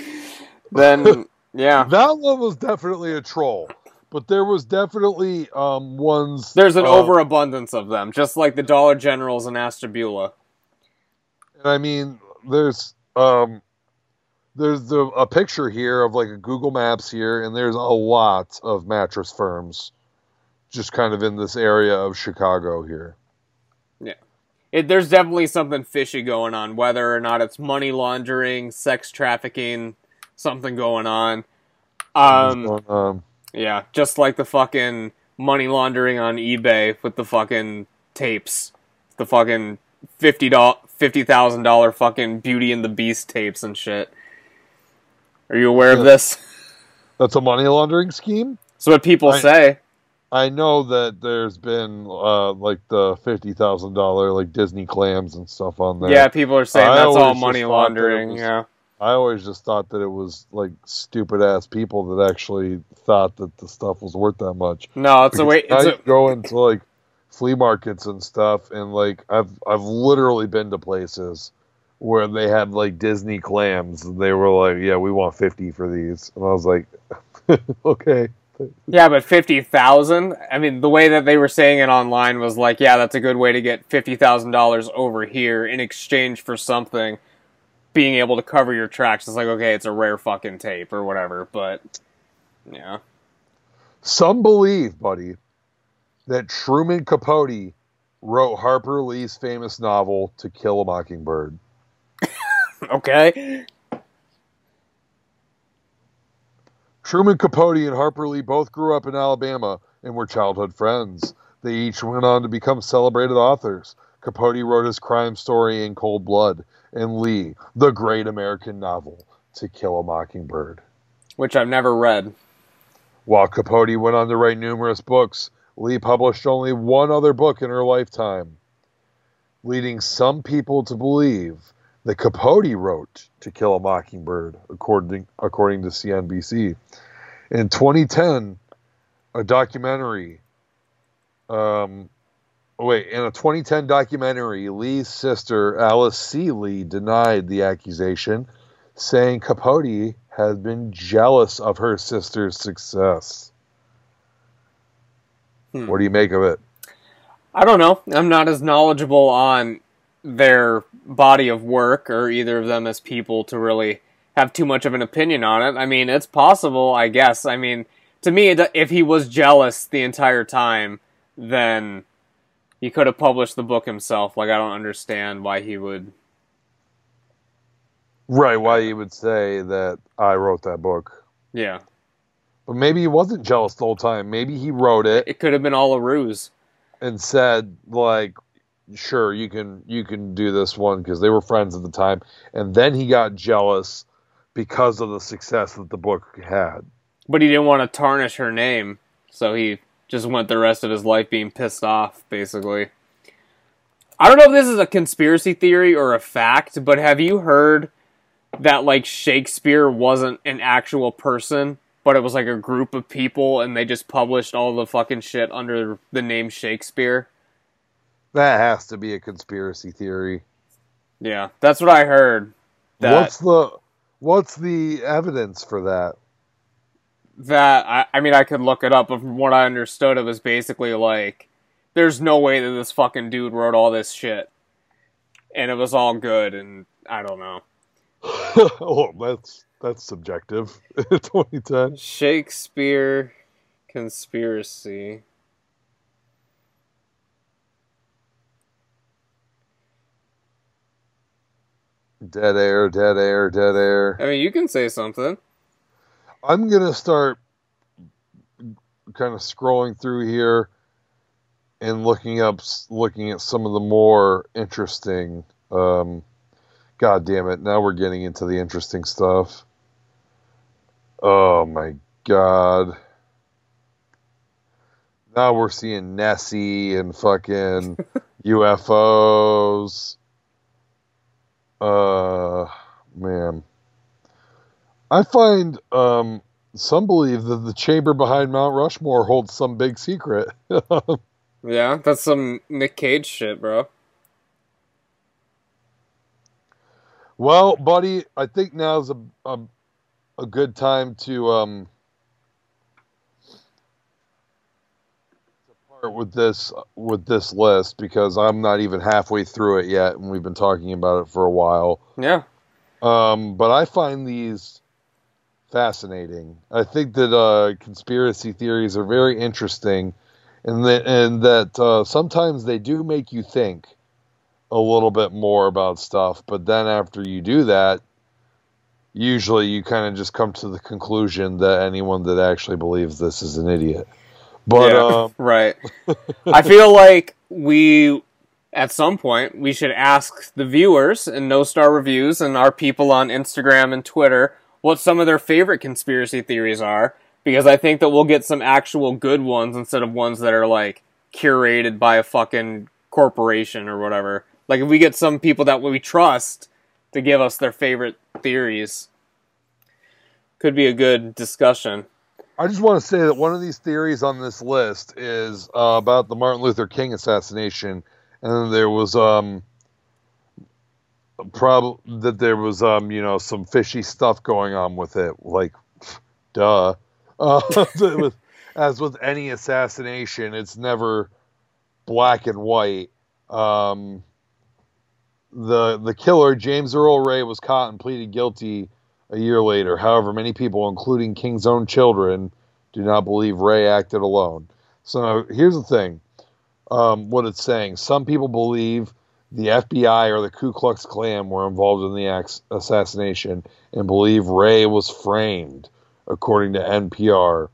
<laughs> then, yeah. That one was definitely a troll. But there was definitely um, ones. There's an uh, overabundance of them, just like the Dollar Generals in Ashtabula. And I mean, there's um, there's the, a picture here of like a Google Maps here, and there's a lot of mattress firms, just kind of in this area of Chicago here. Yeah, it, there's definitely something fishy going on, whether or not it's money laundering, sex trafficking, something going on. Um, um, yeah, just like the fucking money laundering on eBay with the fucking tapes, the fucking fifty dollars fifty thousand dollar fucking Beauty and the Beast tapes and shit. Are you aware of this? <laughs> that's a money laundering scheme. That's what people I- say. I know that there's been uh, like the fifty thousand dollar like Disney clams and stuff on there. Yeah, people are saying I that's all money thought that it laundering. was- Yeah, I always just thought that it was like stupid ass people that actually thought that the stuff was worth that much. no, it's a way. It's you a, go into like flea markets and stuff, and like I've I've literally been to places where they had like Disney clams, and they were like, "Yeah, we want fifty for these," and I was like, <laughs> "Okay." Yeah, but fifty thousand. I mean, the way that they were saying it online was like, yeah, that's a good way to get fifty thousand dollars over here in exchange for something being able to cover your tracks. It's like, okay, it's a rare fucking tape or whatever, but yeah. Some believe, buddy, that Truman Capote wrote Harper Lee's famous novel To Kill a Mockingbird. <laughs> Okay. Truman Capote and Harper Lee both grew up in Alabama and were childhood friends. They each went on to become celebrated authors. Capote wrote his crime story in cold blood, and Lee, the great American novel, To Kill a Mockingbird. Which I've never read. While Capote went on to write numerous books, Lee published only one other book in her lifetime, leading some people to believe that Capote wrote To Kill a Mockingbird, according, according to CNBC. In 2010, a documentary, um, wait, in a 2010 documentary, Lee's sister, Alice C. Lee, denied the accusation, saying Capote had been jealous of her sister's success. Hmm. What do you make of it? I don't know. I'm not as knowledgeable on their body of work or either of them as people to really have too much of an opinion on it. I mean, it's possible, I guess. I mean, to me, if he was jealous the entire time, then he could have published the book himself. Like, I don't understand why he would. Right, why he would say that I wrote that book. Yeah. But maybe he wasn't jealous the whole time. Maybe he wrote it It could have been all a ruse. and said like sure you can you can do this one because they were friends at the time and then he got jealous because of the success that the book had. But he didn't want to tarnish her name, so he just went the rest of his life being pissed off, basically. I don't know if this is a conspiracy theory or a fact, but have you heard that like Shakespeare wasn't an actual person, but it was like a group of people and they just published all the fucking shit under the name Shakespeare? That has to be a conspiracy theory. Yeah, that's what I heard. What's the what's the evidence for that? that I, I mean I could look it up, but from what I understood, it was basically like there's no way that this fucking dude wrote all this shit, and it was all good, and I don't know. <laughs> oh, that's that's subjective. <laughs> 2010. Shakespeare conspiracy. Dead air, dead air, dead air. I mean, you can say something. I'm gonna start kind of scrolling through here and looking up, looking at some of the more interesting. Um, God damn it! Now we're getting into the interesting stuff. Oh my god! Now we're seeing Nessie and fucking <laughs> UFOs. Uh, man. I find um, some believe that the chamber behind Mount Rushmore holds some big secret. <laughs> Yeah, that's some Nick Cage shit, bro. well, buddy, I think now's a, a a good time to um to part with this with this list because I'm not even halfway through it yet, and we've been talking about it for a while. Yeah. Um, but I find these fascinating. I think that uh, conspiracy theories are very interesting, and that and that uh, sometimes they do make you think a little bit more about stuff. But then after you do that, usually you kind of just come to the conclusion that anyone that actually believes this is an idiot. But yeah, um, <laughs> right. <laughs> I feel like we, at some point, we should ask the viewers and No Star Reviews and our people on Instagram and Twitter what some of their favorite conspiracy theories are, because I think that we'll get some actual good ones instead of ones that are like curated by a fucking corporation or whatever. Like if we get some people that we trust to give us their favorite theories, could be a good discussion. I just want to say that one of these theories on this list is uh, about the Martin Luther King assassination, and then there was um, prob that there was um, you know, some fishy stuff going on with it, like, duh. <laughs> Uh, with, as with any assassination, it's never black and white. Um, the the killer James Earl Ray was caught and pleaded guilty a year later. However, many people, including King's own children, do not believe Ray acted alone. So here's the thing: um, what it's saying. Some people believe the FBI or the Ku Klux Klan were involved in the ax- assassination and believe Ray was framed, according to NPR.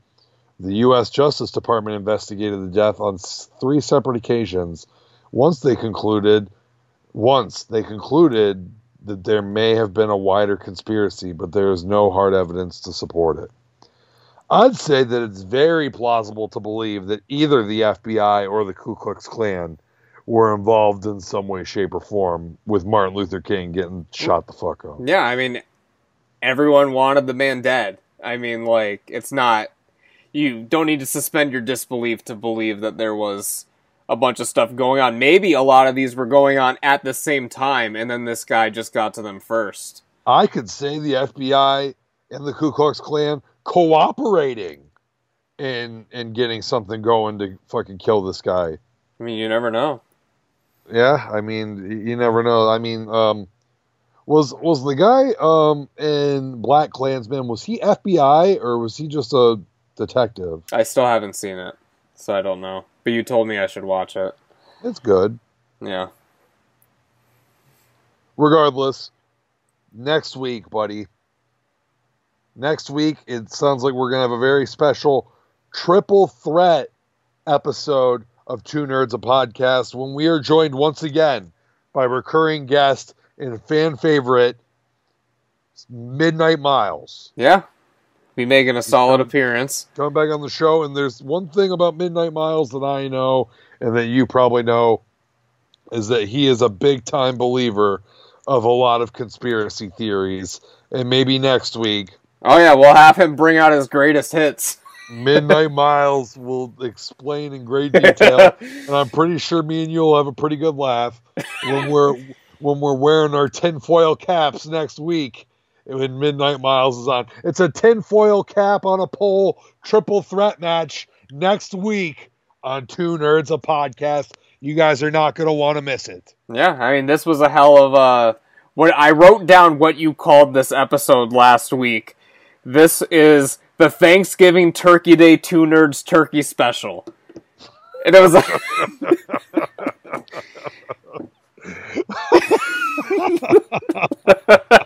The U.S. Justice Department investigated the death on three separate occasions. Once they concluded, once they concluded that there may have been a wider conspiracy, but there is no hard evidence to support it. I'd say that it's very plausible to believe that either the FBI or the Ku Klux Klan were involved in some way, shape, or form with Martin Luther King getting shot the fuck up. Yeah, I mean, everyone wanted the man dead. I mean, like, it's not. You don't need to suspend your disbelief to believe that there was a bunch of stuff going on. Maybe a lot of these were going on at the same time, and then this guy just got to them first. I could say the FBI and the Ku Klux Klan cooperating in in getting something going to fucking kill this guy. I mean, you never know. Yeah, I mean, you never know. I mean, um, was was the guy um, in Black Klansman was he FBI or was he just a detective? I still haven't seen it, so I don't know. But you told me I should watch it. It's good. Yeah. Regardless, next week, buddy. Next week, it sounds like we're gonna have a very special triple threat episode of Two Nerds a Podcast when we are joined once again by recurring guest and fan favorite Midnight Miles. Yeah. Be making a solid appearance. coming back on the show. And there's one thing about Midnight Miles that I know, and that you probably know, is that he is a big time believer of a lot of conspiracy theories. And maybe next week, Oh, yeah, we'll have him bring out his greatest hits. <laughs> Midnight Miles will explain in great detail, and I'm pretty sure me and you will have a pretty good laugh when we're when we're wearing our tinfoil caps next week when Midnight Miles is on. It's a tinfoil cap on a pole triple threat match next week on Two Nerds a Podcast. You guys are not going to want to miss it. Yeah, I mean, this was a hell of a. What I wrote down what you called this episode last week. This is the Thanksgiving Turkey Day Two Nerds Turkey Special, and it was. <laughs> <laughs> <laughs>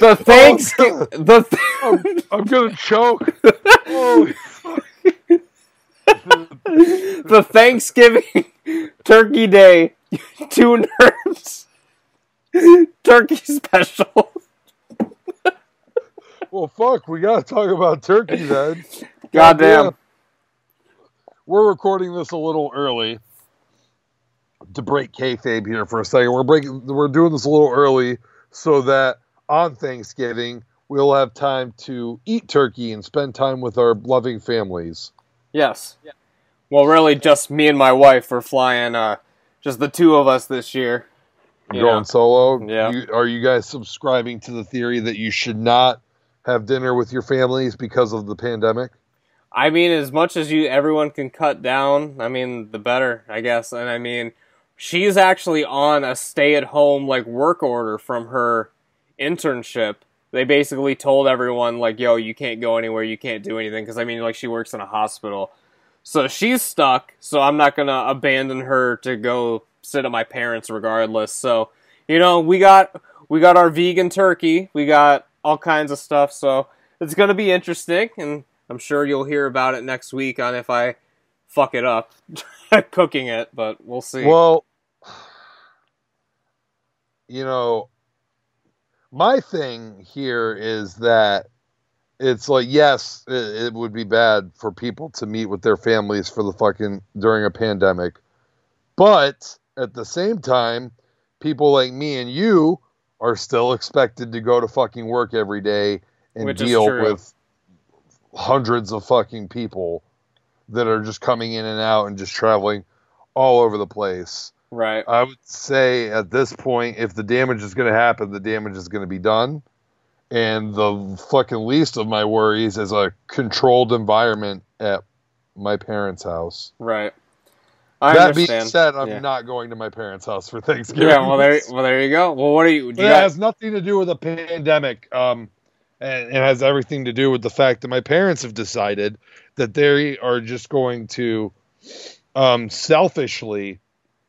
Oh, the Thanksgiving the th- I'm going to choke. The Thanksgiving Turkey Day <laughs> Two Nerds Turkey Special. well, fuck. We got to talk about turkey then. Goddamn. we're recording this a little early to break kayfabe here for a second. We're breaking, we're doing this a little early so that on Thanksgiving we'll have time to eat turkey and spend time with our loving families. Yes. Well, really, just me and my wife are flying. Uh, just the two of us this year. You going know. solo. Yeah. You, are you guys subscribing to the theory that you should not have dinner with your families because of the pandemic? I mean, as much as you everyone can cut down, I mean, the better, I guess. And I mean, she's actually on a stay-at-home like work order from her internship. They basically told everyone like, "Yo, you can't go anywhere, you can't do anything," because I mean, like she works in a hospital, so she's stuck. So I'm not gonna abandon her to go sit at my parents regardless. So you know, we got we got our vegan turkey, we got all kinds of stuff. So it's gonna be interesting, and I'm sure you'll hear about it next week on if I fuck it up <laughs> cooking it, but we'll see. Well, <sighs> you know, my thing here is that it's like, yes, it, it would be bad for people to meet with their families for the fucking during a pandemic, but at the same time, people like me and you are still expected to go to fucking work every day and Which deal with hundreds of fucking people that are just coming in and out and just traveling all over the place. Right. I would say at this point, if the damage is going to happen, the damage is going to be done. And the fucking least of my worries is a controlled environment at my parents' house. Right. I that understand. being said, I'm Yeah. not going to my parents' house for Thanksgiving. Yeah, well there well there you go. Well what are you do you it got- has nothing to do with the pandemic. Um, and it has everything to do with the fact that my parents have decided that they are just going to, um, selfishly,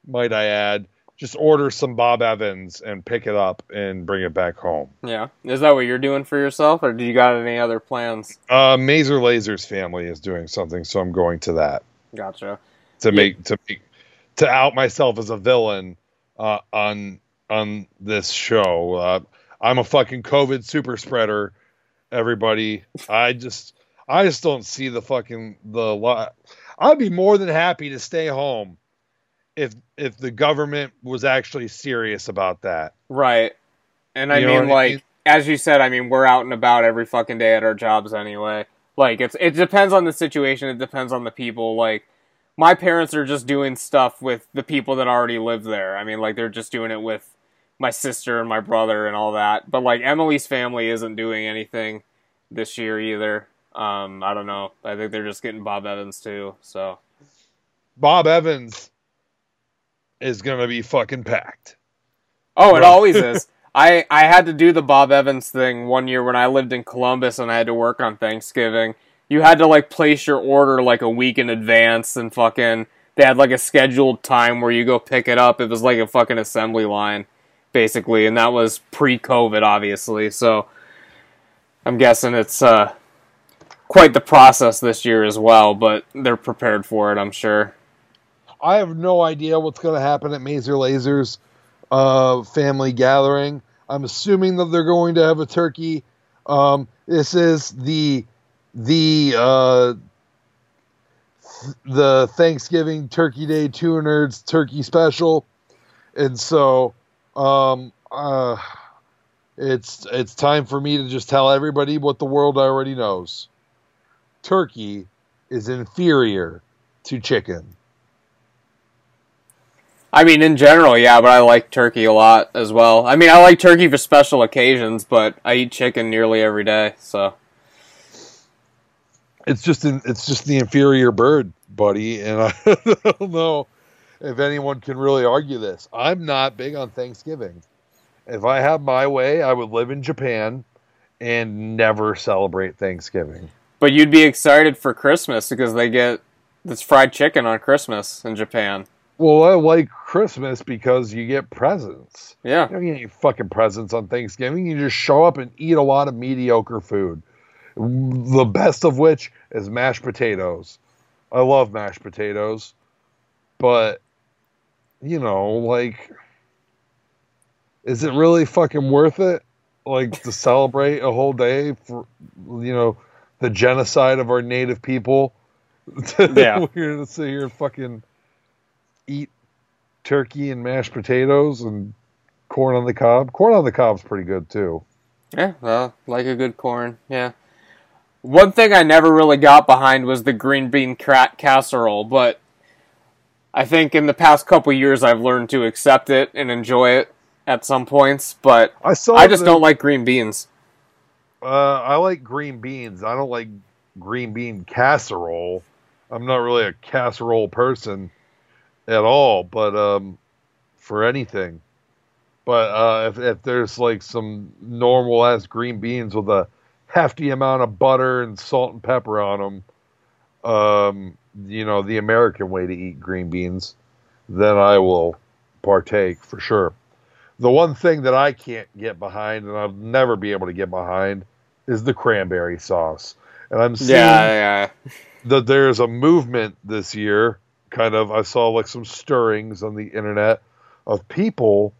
might I add, just order some Bob Evans and pick it up and bring it back home. Yeah. Is that what you're doing for yourself or do you got any other plans? Uh, Mazer Lasers family is doing something, so I'm going to that Gotcha. to Yeah. make to make to out myself as a villain uh, on on this show. Uh, I'm a fucking COVID super spreader. Everybody, I just I just don't see the fucking the lot. I'd be more than happy to stay home if if the government was actually serious about that. Right. And I You mean what I like mean? as you said, I mean we're out and about every fucking day at our jobs anyway. Like it's it depends on the situation, it depends on the people. Like my parents are just doing stuff with the people that already live there. I mean like they're just doing it with my sister and my brother and all that. But like Emily's family isn't doing anything this year either. Um, I don't know. I think they're just getting Bob Evans too. So Bob Evans is gonna be fucking packed. Oh, it always <laughs> is. I I had to do the Bob Evans thing one year when I lived in Columbus and I had to work on Thanksgiving. You had to like place your order like a week in advance and fucking they had like a scheduled time where you go pick it up. It was like a fucking assembly line basically and that was pre-COVID obviously. So I'm guessing it's uh quite the process this year as well, but they're prepared for it, I'm sure. I have no idea what's going to happen at Mazer Lasers uh, family gathering. I'm assuming that they're going to have a turkey. Um, this is the the uh, th- the Thanksgiving Turkey Day Two Nerds Turkey Special, and so um, uh, it's it's time for me to just tell everybody what the world already knows. Turkey is inferior to chicken. I mean, in general, yeah, but I like turkey a lot as well. I mean, I like turkey for special occasions, but I eat chicken nearly every day, so. it's just an, it's just the inferior bird, buddy, and <laughs> I don't know if anyone can really argue this. I'm not big on Thanksgiving. If I had my way, I would live in Japan and never celebrate Thanksgiving. But you'd be excited for Christmas because they get this fried chicken on Christmas in Japan. Well, I like Christmas because you get presents. Yeah. You don't get any fucking presents on Thanksgiving. You just show up and eat a lot of mediocre food. The best of which is mashed potatoes. I love mashed potatoes, but you know, like, is it really fucking worth it? Like to celebrate a whole day for you know the genocide of our native people <laughs> Yeah. We're gonna sit here fucking eat turkey and mashed potatoes and corn on the cob. Corn on the cob's pretty good too. Yeah, well, like a good corn. Yeah. One thing I never really got behind was the green bean casserole, but I think in the past couple years I've learned to accept it and enjoy it at some points. But I saw. I just the- don't like green beans. Uh, I like green beans. I don't like green bean casserole. I'm not really a casserole person at all, but um, for anything. But uh, if if there's like some normal ass green beans with a hefty amount of butter and salt and pepper on them, um, you know, the American way to eat green beans, then I will partake for sure. The one thing that I can't get behind, and I'll never be able to get behind, is the cranberry sauce. And I'm seeing Yeah, yeah. that there's a movement this year. Kind of, I saw like some stirrings on the internet of people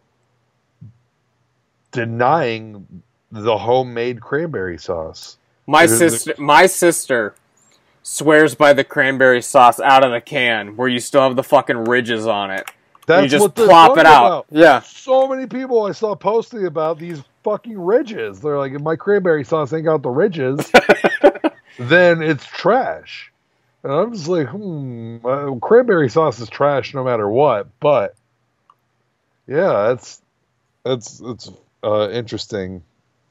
denying the homemade cranberry sauce. My sister, my sister swears by the cranberry sauce out of the can, where you still have the fucking ridges on it. That's you just what plop it out. about. Yeah, So many people I saw posting about these fucking ridges. They're like, if my cranberry sauce ain't got the ridges, <laughs> then it's trash. And I'm just like, hmm, uh, cranberry sauce is trash no matter what. But yeah, that's that's that's uh, interesting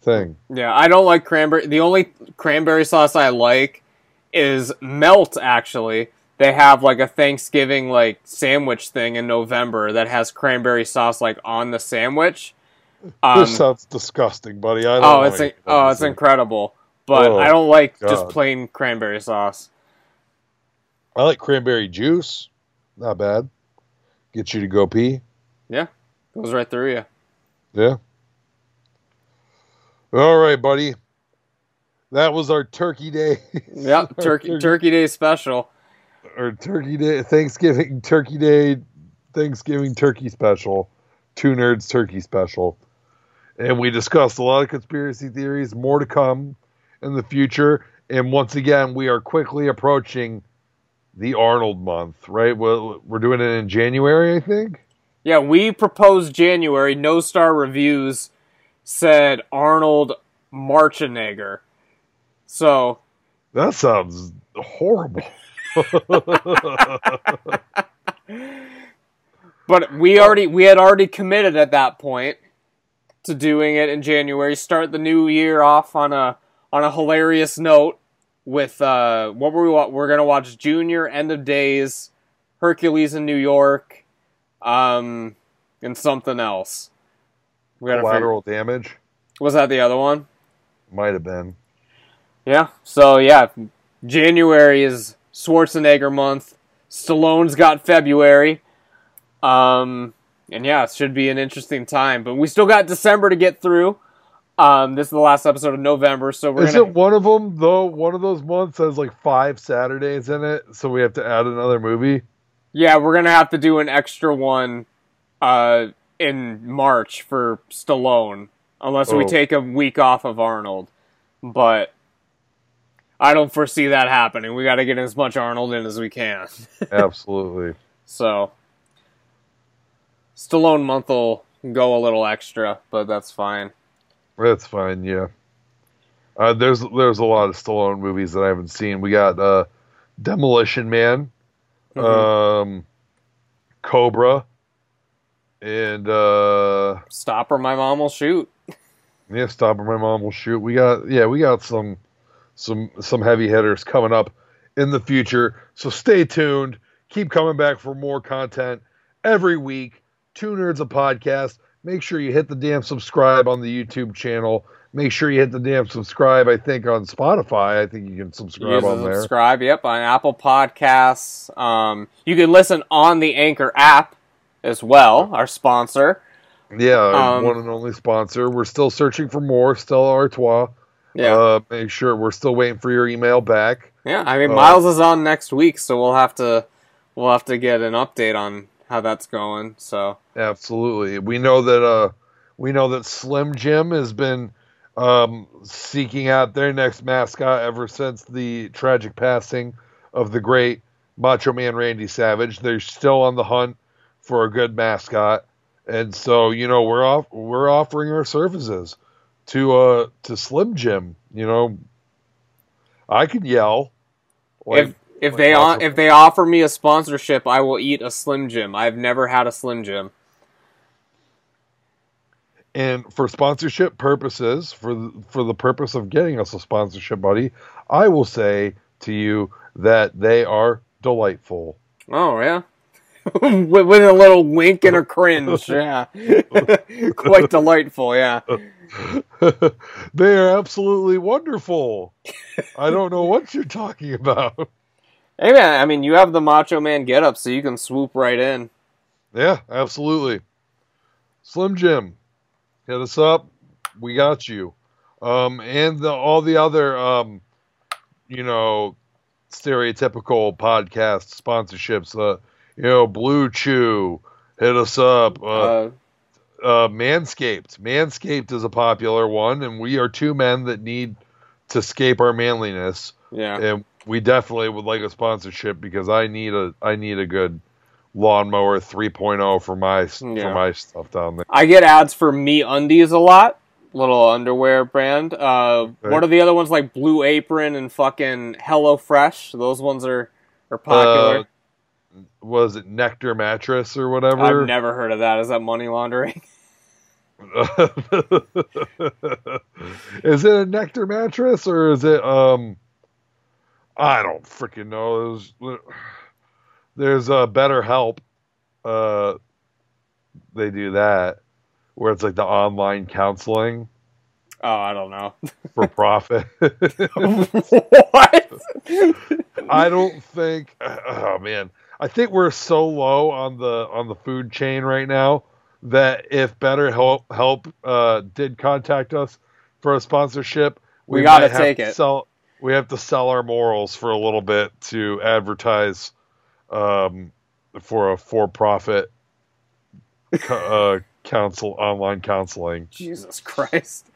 thing. yeah. I don't like cranberry. The only cranberry sauce I like is melt. Actually, they have like a Thanksgiving like sandwich thing in November that has cranberry sauce like on the sandwich. Um, this sounds disgusting, buddy. I don't oh, it's anything oh, it's incredible. But Oh, I don't like just plain cranberry sauce. I like cranberry juice. Not bad. Get you to go pee. Yeah. Goes right through you. Yeah. All right, buddy. That was our Turkey Day. <laughs> Yep, turkey Turkey Day special. Or Turkey Day, Thanksgiving, Turkey Day, Thanksgiving Turkey Special, Two Nerds Turkey Special. And we discussed a lot of conspiracy theories, more to come in the future. And once again, we are quickly approaching the Arnold month, right? Well, we're doing it in January, I think. Yeah, we proposed January. No Star Reviews said Arnold Marchenegger. So That sounds horrible. <laughs> But we already we had already committed at that point to doing it in January. Start the new year off on a on a hilarious note with uh what were we wa- we're gonna watch Junior End of Days, Hercules in New York, um, and something else. We gotta figure, damage was that the other one? might have been. Yeah. So yeah, January is Schwarzenegger month. Stallone's got February. Um, and yeah, it should be an interesting time. But we still got December to get through. Um, this is the last episode of November, so we're Is gonna. it one of them though? One of those months has like five Saturdays in it, so we have to add another movie. Yeah, we're gonna have to do an extra one, uh, in March for Stallone, unless we Oh. take a week off of Arnold. But I don't foresee that happening. We got to get as much Arnold in as we can. <laughs> Absolutely. So Stallone month will go a little extra, but that's fine. That's fine. Yeah. Uh, there's there's a lot of Stallone movies that I haven't seen. We got uh, Demolition Man, Mhm. um, Cobra, and uh, Stop or my mom will shoot. yeah, Stop or My Mom Will Shoot. We got yeah, we got some some some heavy hitters coming up in the future. So stay tuned. Keep coming back for more content every week. Two Nerds a podcast. Make sure you hit the damn subscribe on the YouTube channel. Make sure you hit the damn subscribe. I think on Spotify. I think you can subscribe on there. subscribe. Yep, on Apple Podcasts. Um, you can listen on the Anchor app as well. Our sponsor. Yeah, Um, one and only sponsor. We're still searching for more. Stella Artois. Yeah, Uh, make sure we're still waiting for your email back. yeah. I mean, uh, Miles is on next week, so we'll have to we'll have to get an update on how that's going. So Absolutely. We know that uh we know that Slim Jim has been um seeking out their next mascot ever since the tragic passing of the great Macho Man Randy Savage. They're still on the hunt for a good mascot, and so you know we're off we're offering our services to uh to Slim Jim. You know, I could yell. like- if if they on, if they offer me a sponsorship, I will eat a Slim Jim. I've never had a Slim Jim. And for sponsorship purposes, for the, for the purpose of getting us a sponsorship, buddy, I will say to you that they are delightful. Oh yeah, <laughs> with, with a little wink and a cringe. <laughs> Yeah, <laughs> quite delightful. Yeah. they are absolutely wonderful. I don't know what you're talking about. Hey man, I mean you have the Macho Man get up, so you can swoop right in. Yeah, absolutely. Slim Jim, hit us up. We got you. Um, and the, all the other, um, you know, stereotypical podcast sponsorships. Uh, you know, BlueChew, hit us up. Uh, Uh, uh, Manscaped. Manscaped is a popular one, and we are two men that need to scape our manliness, yeah. and we definitely would like a sponsorship because I need a I need a good lawnmower 3.0 for my Yeah. for my stuff down there. I get ads for MeUndies a lot, little underwear brand. Uh, Okay. what are the other ones like Blue Apron and fucking HelloFresh? Those ones are are popular. Uh, Was it Nectar mattress or whatever? I've never heard of that. Is that money laundering? <laughs> <laughs> is it a Nectar mattress or is it um? I don't freaking know. There's, there's a BetterHelp. Uh, they do that where it's like the online counseling Oh, I don't know. <laughs> for profit. <laughs> what? I don't think. Oh man, I think we're so low on the on the food chain right now that if BetterHelp Help uh, did contact us for a sponsorship, We gotta might have take to it. Sell, we have to sell our morals for a little bit to advertise um, for a for-profit co- uh, counsel online counseling. Jesus Christ. <laughs>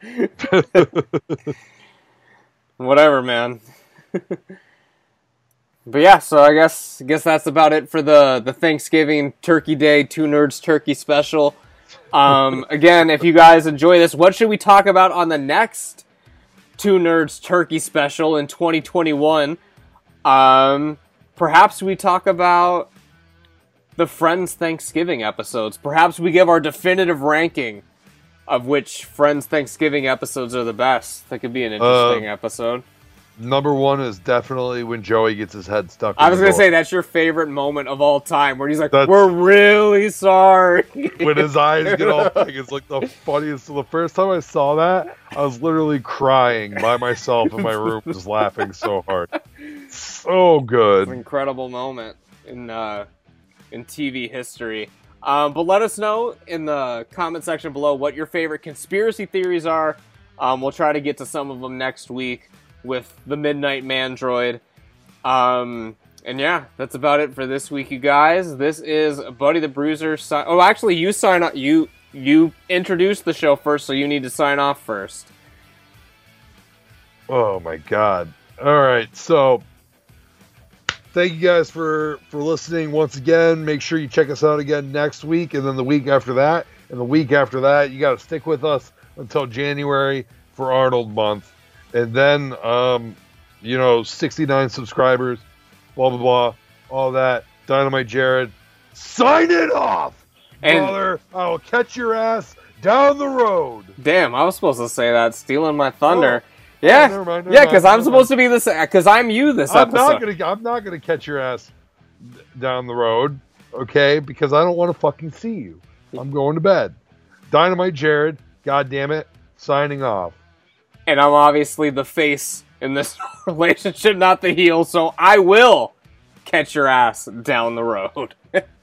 Whatever, man. <laughs> but yeah, so I guess guess that's about it for the the Thanksgiving Turkey Day Two Nerds Turkey Special. Um, <laughs> again, if you guys enjoy this, what should we talk about on the next Two Nerds Turkey Special in 2021? Um, perhaps we talk about the Friends Thanksgiving episodes. Perhaps we give our definitive ranking of which Friends Thanksgiving episodes are the best. That could be an interesting episode. Number one is definitely when Joey gets his head stuck. I was gonna door. say that's your favorite moment of all time, where he's like, That's- "We're really sorry." <laughs> when his eyes get all <laughs> big. It's like the funniest. So the first time I saw that, I was literally crying by myself in my room, just laughing so hard. So good. incredible moment in uh, in TV history. Um, but let us know in the comment section below what your favorite conspiracy theories are. Um, we'll try to get to some of them next week with the Midnight Mandroid. Um, and yeah, that's about it for this week, you guys. This is Buddy the Bruiser. Si- oh, actually, you sign up. You you introduced the show first, so you need to sign off first. Oh my god. All right, so thank you guys for for listening once again. Make sure you check us out again next week, and then the week after that, and the week after that. You got to stick with us until January for Arnold month, and then um, you know, 69 subscribers, blah blah blah, all that. Dynamite Jared, sign it off, And- brother. I will catch your ass down the road. Damn, I was supposed to say that, stealing my thunder. Oh, yeah, never mind, never yeah, because I'm supposed to be this. Because I'm you this I'm episode. not gonna. I'm not gonna catch your ass down the road, okay? Because I don't want to fucking see you. I'm going to bed. Dynamite Jared, God damn it, signing off. And I'm obviously the face in this <laughs> relationship, not the heel. So I will catch your ass down the road. <laughs>